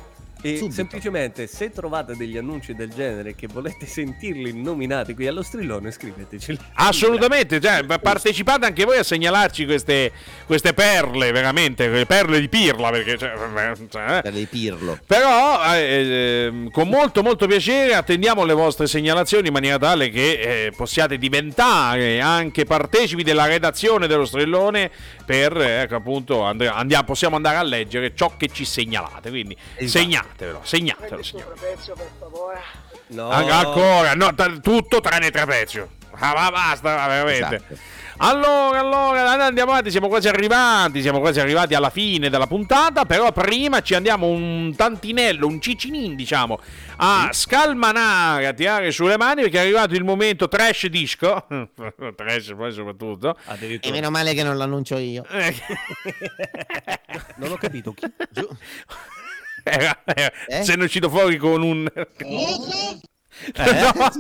E subito. semplicemente se trovate degli annunci del genere che volete sentirli nominati qui allo strillone, scriveteci. Assolutamente, cioè, partecipate anche voi a segnalarci queste, queste perle, veramente, quelle perle di pirla, perché cioè, eh. per il pirlo. Però eh, ehm, con molto molto piacere attendiamo le vostre segnalazioni in maniera tale che eh, possiate diventare anche partecipi della redazione dello Strellone per eh, ecco appunto and- andiamo, possiamo andare a leggere ciò che ci segnalate. Quindi Esatto. Segnatelo, segnatelo signori. Prezzo, per favore. No. An- Ancora, no, t- tutto tranne trapezio. Ah, ma basta, veramente. Esatto. Allora, allora, andiamo avanti, siamo quasi arrivati, siamo quasi arrivati alla fine della puntata, però prima ci andiamo un tantinello, un cicinin, diciamo, a scalmanare, a tirare sulle mani perché è arrivato il momento trash disco, trash poi soprattutto. E meno male che non l'annuncio io. Eh, Non ho capito chi. Era- era- Eh? Se è uscito fuori con un... No.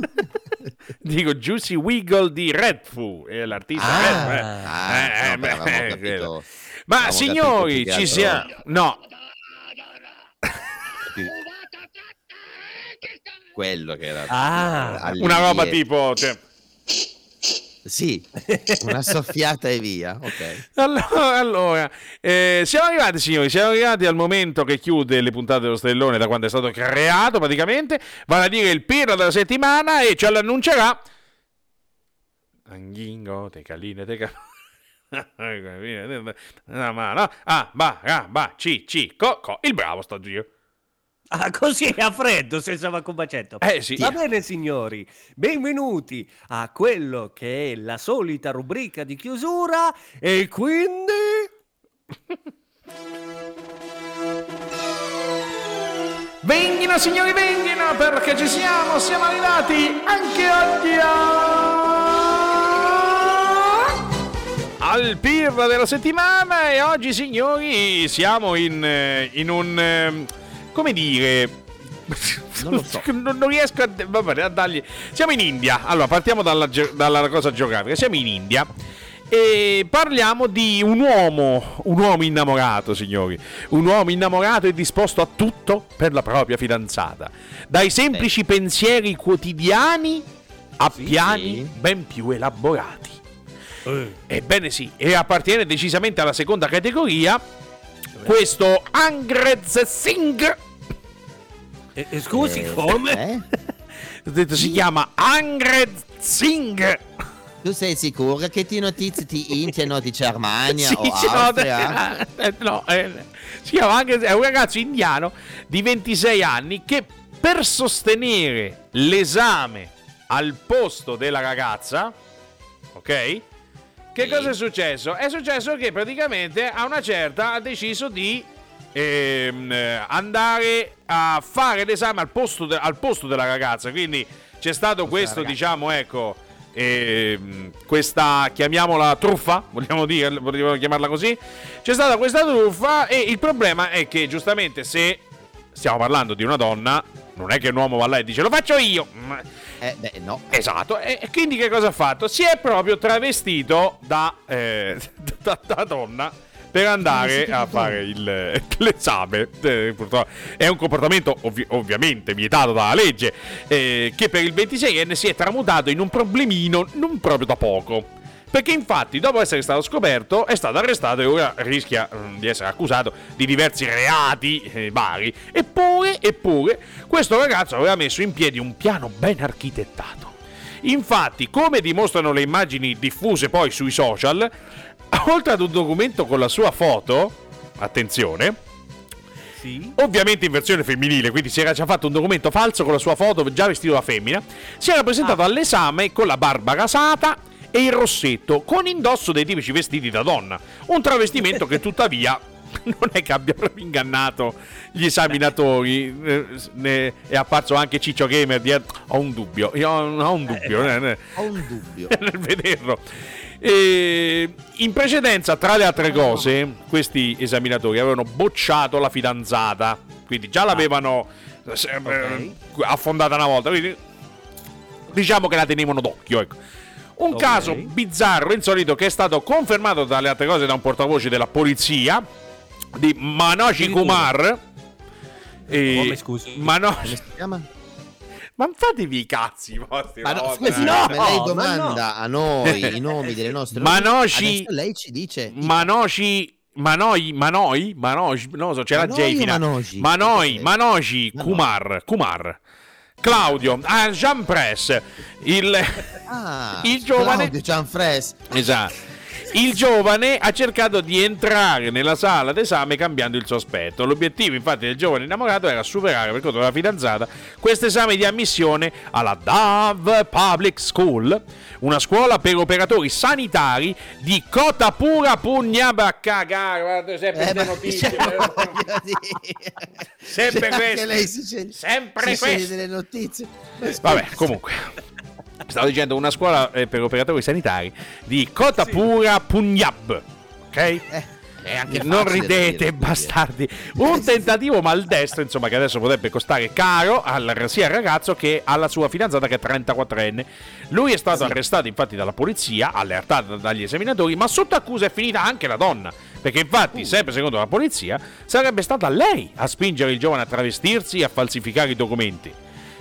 Dico Juicy Wiggle di Redfoo, è l'artista Ah, Redfoo, eh. ah, Eh, no, beh, eh, capito-. Ma signori, ci siamo... No, Quello che era... Ah, una roba tipo... Cioè... Sì, una soffiata e via. Ok. Allora, allora, eh, siamo arrivati signori, siamo arrivati al momento che chiude le puntate dello Stellone da quando è stato creato praticamente, vale a dire il pirla della settimana e ce l'annuncerà... Anghingo, te caline, te caline... Ah, ba, ah, ba, ci, ci, co, co, il bravo sto giro. Ah, così a freddo, senza baccubacetto. Eh sì. Va bene, signori, benvenuti a quello che è la solita rubrica di chiusura e quindi... Venghino signori, venghino perché ci siamo, siamo arrivati anche oggi a... al pirla della settimana e oggi signori siamo in, eh, in un... eh, come dire... Non lo so. non, non riesco a, va bene, a dargli... Siamo in India, allora partiamo dalla, dalla cosa geografica, siamo in India e parliamo di un uomo, un uomo innamorato, signori. Un uomo innamorato e disposto a tutto per la propria fidanzata. Dai semplici pensieri quotidiani a Sì, piani sì. ben più elaborati. Ebbene sì, e appartiene decisamente alla seconda categoria. Questo Angrez Singh, Eh, eh, scusi, Eh, come? eh? ho detto, si chiama Angrez Singh. Tu sei sicura che ti notizie di India no di Germania Sì, o Austria? eh, no, eh, si chiama anche, è un ragazzo indiano di 26 anni che per sostenere l'esame al posto della ragazza, ok? Che cosa è successo? È successo che praticamente a una certa ha deciso di ehm, eh, andare a fare l'esame al posto, de- al posto della ragazza. Quindi c'è stato questo, diciamo, ecco, ehm, questa, chiamiamola truffa, vogliamo, dire, vogliamo chiamarla così. C'è stata questa truffa e il problema è che giustamente se stiamo parlando di una donna, non è che un uomo va là e dice lo faccio io. Eh, beh, no. Esatto, e quindi che cosa ha fatto? Si è proprio travestito da, eh, da, da donna per andare a fare il- l'esame. Eh, purtroppo è un comportamento ovvi- ovviamente vietato dalla legge, eh, che per il 26enne si è tramutato in un problemino non proprio da poco. Perché infatti, dopo essere stato scoperto, è stato arrestato e ora rischia mm, di essere accusato di diversi reati eh, vari. Eppure, eppure, questo ragazzo aveva messo in piedi un piano ben architettato. Infatti, come dimostrano le immagini diffuse poi sui social, oltre ad un documento con la sua foto, attenzione, Sì. ovviamente in versione femminile, quindi si era già fatto un documento falso con la sua foto già vestito da femmina, si era presentato all'esame con la barba rasata e il rossetto, con indosso dei tipici vestiti da donna. Un travestimento che tuttavia non è che abbia proprio ingannato gli esaminatori. eh, ne- è apparso anche Ciccio Gamer di... Ho un dubbio, io ho un dubbio. eh, eh Ho un dubbio. nel vederlo. E in precedenza, tra le altre cose, questi esaminatori avevano bocciato la fidanzata, quindi già l'avevano eh, eh, affondata una volta. Quindi diciamo che la tenevano d'occhio. Ecco. Un Ok. caso bizzarro, insolito, che è stato confermato dalle altre cose da un portavoce della polizia di Manoji Addirittura. Kumar. E- Come, scusi? Mano- Come si chiama? Ma fatevi i cazzi vostri. Ma no, scusi, volta, no, lei ma domanda a noi i nomi delle nostre Adesso lei ci dice Manoshi Manoi, Manoi, Manoj, non lo so, c'era Manoi J Manoji? Manoi. Manoji, Manoi. Kumar, Kumar. Claudio, ah, Jean Press, il, Ah, il giovane- Claudio Gianfres. esatto. Il giovane ha cercato di entrare nella sala d'esame cambiando il suo aspetto. L'obiettivo, infatti, del giovane innamorato era superare per conto della fidanzata questo esame di ammissione alla Dove Public School, una scuola per operatori sanitari di Kotapura Pugnaba cagare. Guarda, sempre Eh, queste ma- notizie. cioè. Sempre Cioè, sceglie, Sempre si queste. delle notizie. Vabbè, comunque. Stavo dicendo una scuola eh, per operatori sanitari di Kotapura Punjab. Ok? Eh, anche non ridete, bastardi. Un tentativo maldestro, insomma, che adesso potrebbe costare caro al- sia al ragazzo che alla sua fidanzata che è 34enne. Lui è stato arrestato infatti dalla polizia, allertato dagli esaminatori, ma sotto accusa è finita anche la donna. Perché infatti, sempre secondo la polizia, sarebbe stata lei a spingere il giovane a travestirsi e a falsificare i documenti.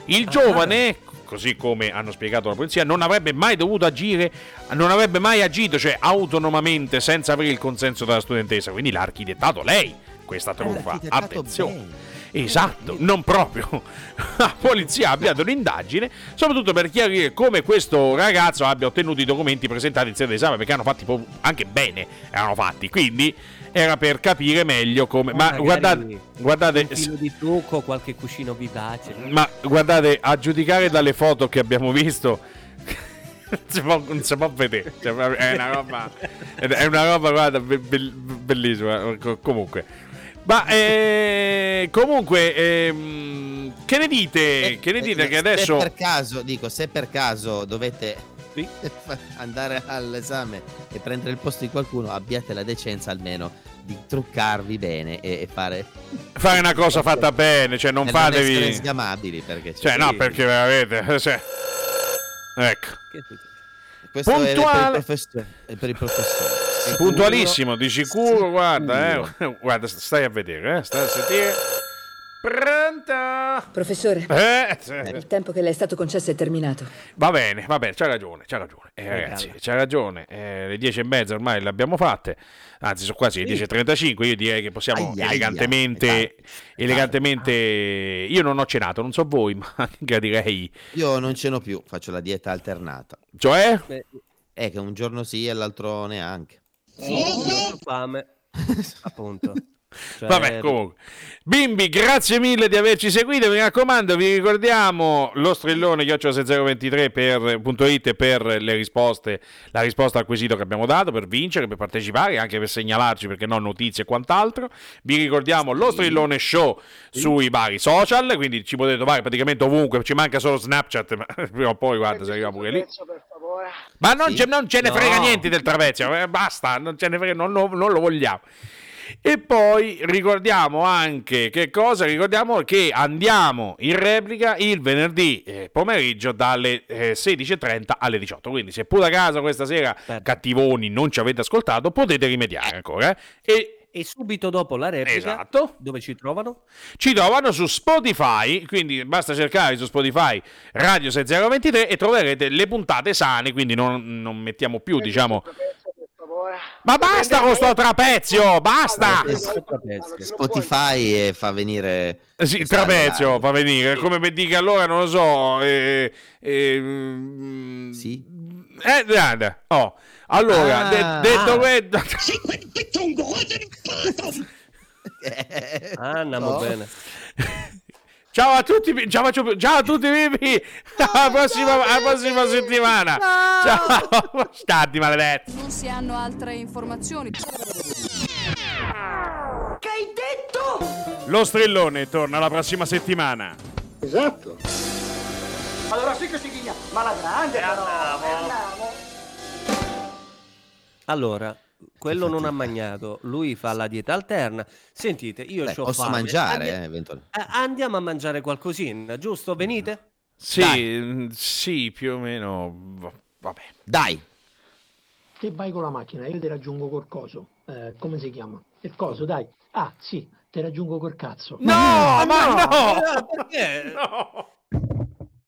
Il giovane, così come hanno spiegato la polizia, non avrebbe mai dovuto agire, non avrebbe mai agito, cioè autonomamente, senza avere il consenso della studentessa. Quindi l'ha architettato lei questa truffa. Attenzione. bene. Esatto, non proprio. La polizia ha avviato un'indagine, soprattutto per chiarire come questo ragazzo abbia ottenuto i documenti presentati in sede d'esame, perché hanno fatti anche bene, erano fatti. Quindi era per capire meglio come... Ma Magari guardate, guardate, Un filo di trucco, qualche cuscino vivace. ma guardate, a giudicare dalle foto che abbiamo visto, non, si può, non si può vedere. Cioè, è una roba, è una roba guarda, be- be- bellissima. Co- Comunque, ma eh, comunque, ehm, che ne dite? Che ne dite che Se adesso. per caso, dico, se per caso dovete andare all'esame e prendere il posto di qualcuno, abbiate la decenza almeno di truccarvi bene e, e fare Fare una cosa fatta bene, cioè non e fatevi. sgamabili perché Cioè, no, perché veramente. Cioè, ecco. questo è per il puntuale- è per il professore. Sicuro, Puntualissimo, di sicuro, guarda, eh. Guarda, stai a vedere, eh. Stai a sentire. Pronto? Professore, Eh, il tempo che le è stato concesso è terminato. Va bene, va bene, c'ha ragione, c'ha ragione. Eh, ragazzi, c'ha ragione. Eh, le 10 e mezza ormai le abbiamo fatte. Anzi, sono quasi le 10.35. Io direi che possiamo Aia, aia, elegantemente. dai, elegantemente. Io non ho cenato, non so voi, ma gradirei. Io non ce n'ho più, faccio la dieta alternata. Cioè? È che un giorno sì e l'altro neanche. Ho fame, appunto. Cioè, Vabbè, comunque. Bimbi, grazie mille di averci seguito. Mi raccomando, vi ricordiamo lo strillone chiocciola6023 per punto .it per le risposte, la risposta al quesito che abbiamo dato per vincere, per partecipare, anche per segnalarci perché no notizie e quant'altro. Vi ricordiamo lo strillone show sui vari social, quindi ci potete trovare praticamente ovunque. Ci manca solo Snapchat, ma prima o poi guarda, se arriviamo pure lì. Ma non, ce, non ce ne No. frega niente del trapezio, eh, basta, non, ce ne frega, non, lo- non lo vogliamo. E poi ricordiamo anche che cosa? Ricordiamo che andiamo in replica il venerdì eh, pomeriggio dalle eh, 16.30 alle 18. Quindi se pure a casa questa sera cattivoni non ci avete ascoltato potete rimediare ancora. eh. E, e subito dopo la replica, Esatto. dove ci trovano? ci trovano su Spotify, quindi basta cercare su Spotify Radio 6023 e troverete le puntate sane, quindi non, non mettiamo più, diciamo... Ma basta con sto trapezio, basta! Spotify e fa venire Eh Sì, il trapezio fa venire, come per dire allora non lo so. Eh, eh, sì. Eh, guarda, oh. Allora, Ah. de- detto questo. Ah, andiamo No. bene. Ciao a tutti, ciao, ciao, ciao a tutti, Vivi. Alla prossima, alla prossima settimana. Ciao, stati maledetti. Non si hanno altre informazioni. Che hai detto? Lo strillone torna la prossima settimana. Esatto. Allora sì che si ghigna, ma la grande però. andiamo. Allora, quello non ha mangiato, lui fa la dieta alterna. Sentite, io Beh, c'ho posso fame. mangiare, Andi- eh, eventualmente. eh, andiamo a mangiare qualcosina, giusto? Venite? Sì, mm, sì, più o meno. va- Vabbè. Dai. Te vai con la macchina, io ti raggiungo col coso. Eh, come si chiama? Il coso, dai. Ah, sì, ti raggiungo col cazzo. No, ma no! Perché? No!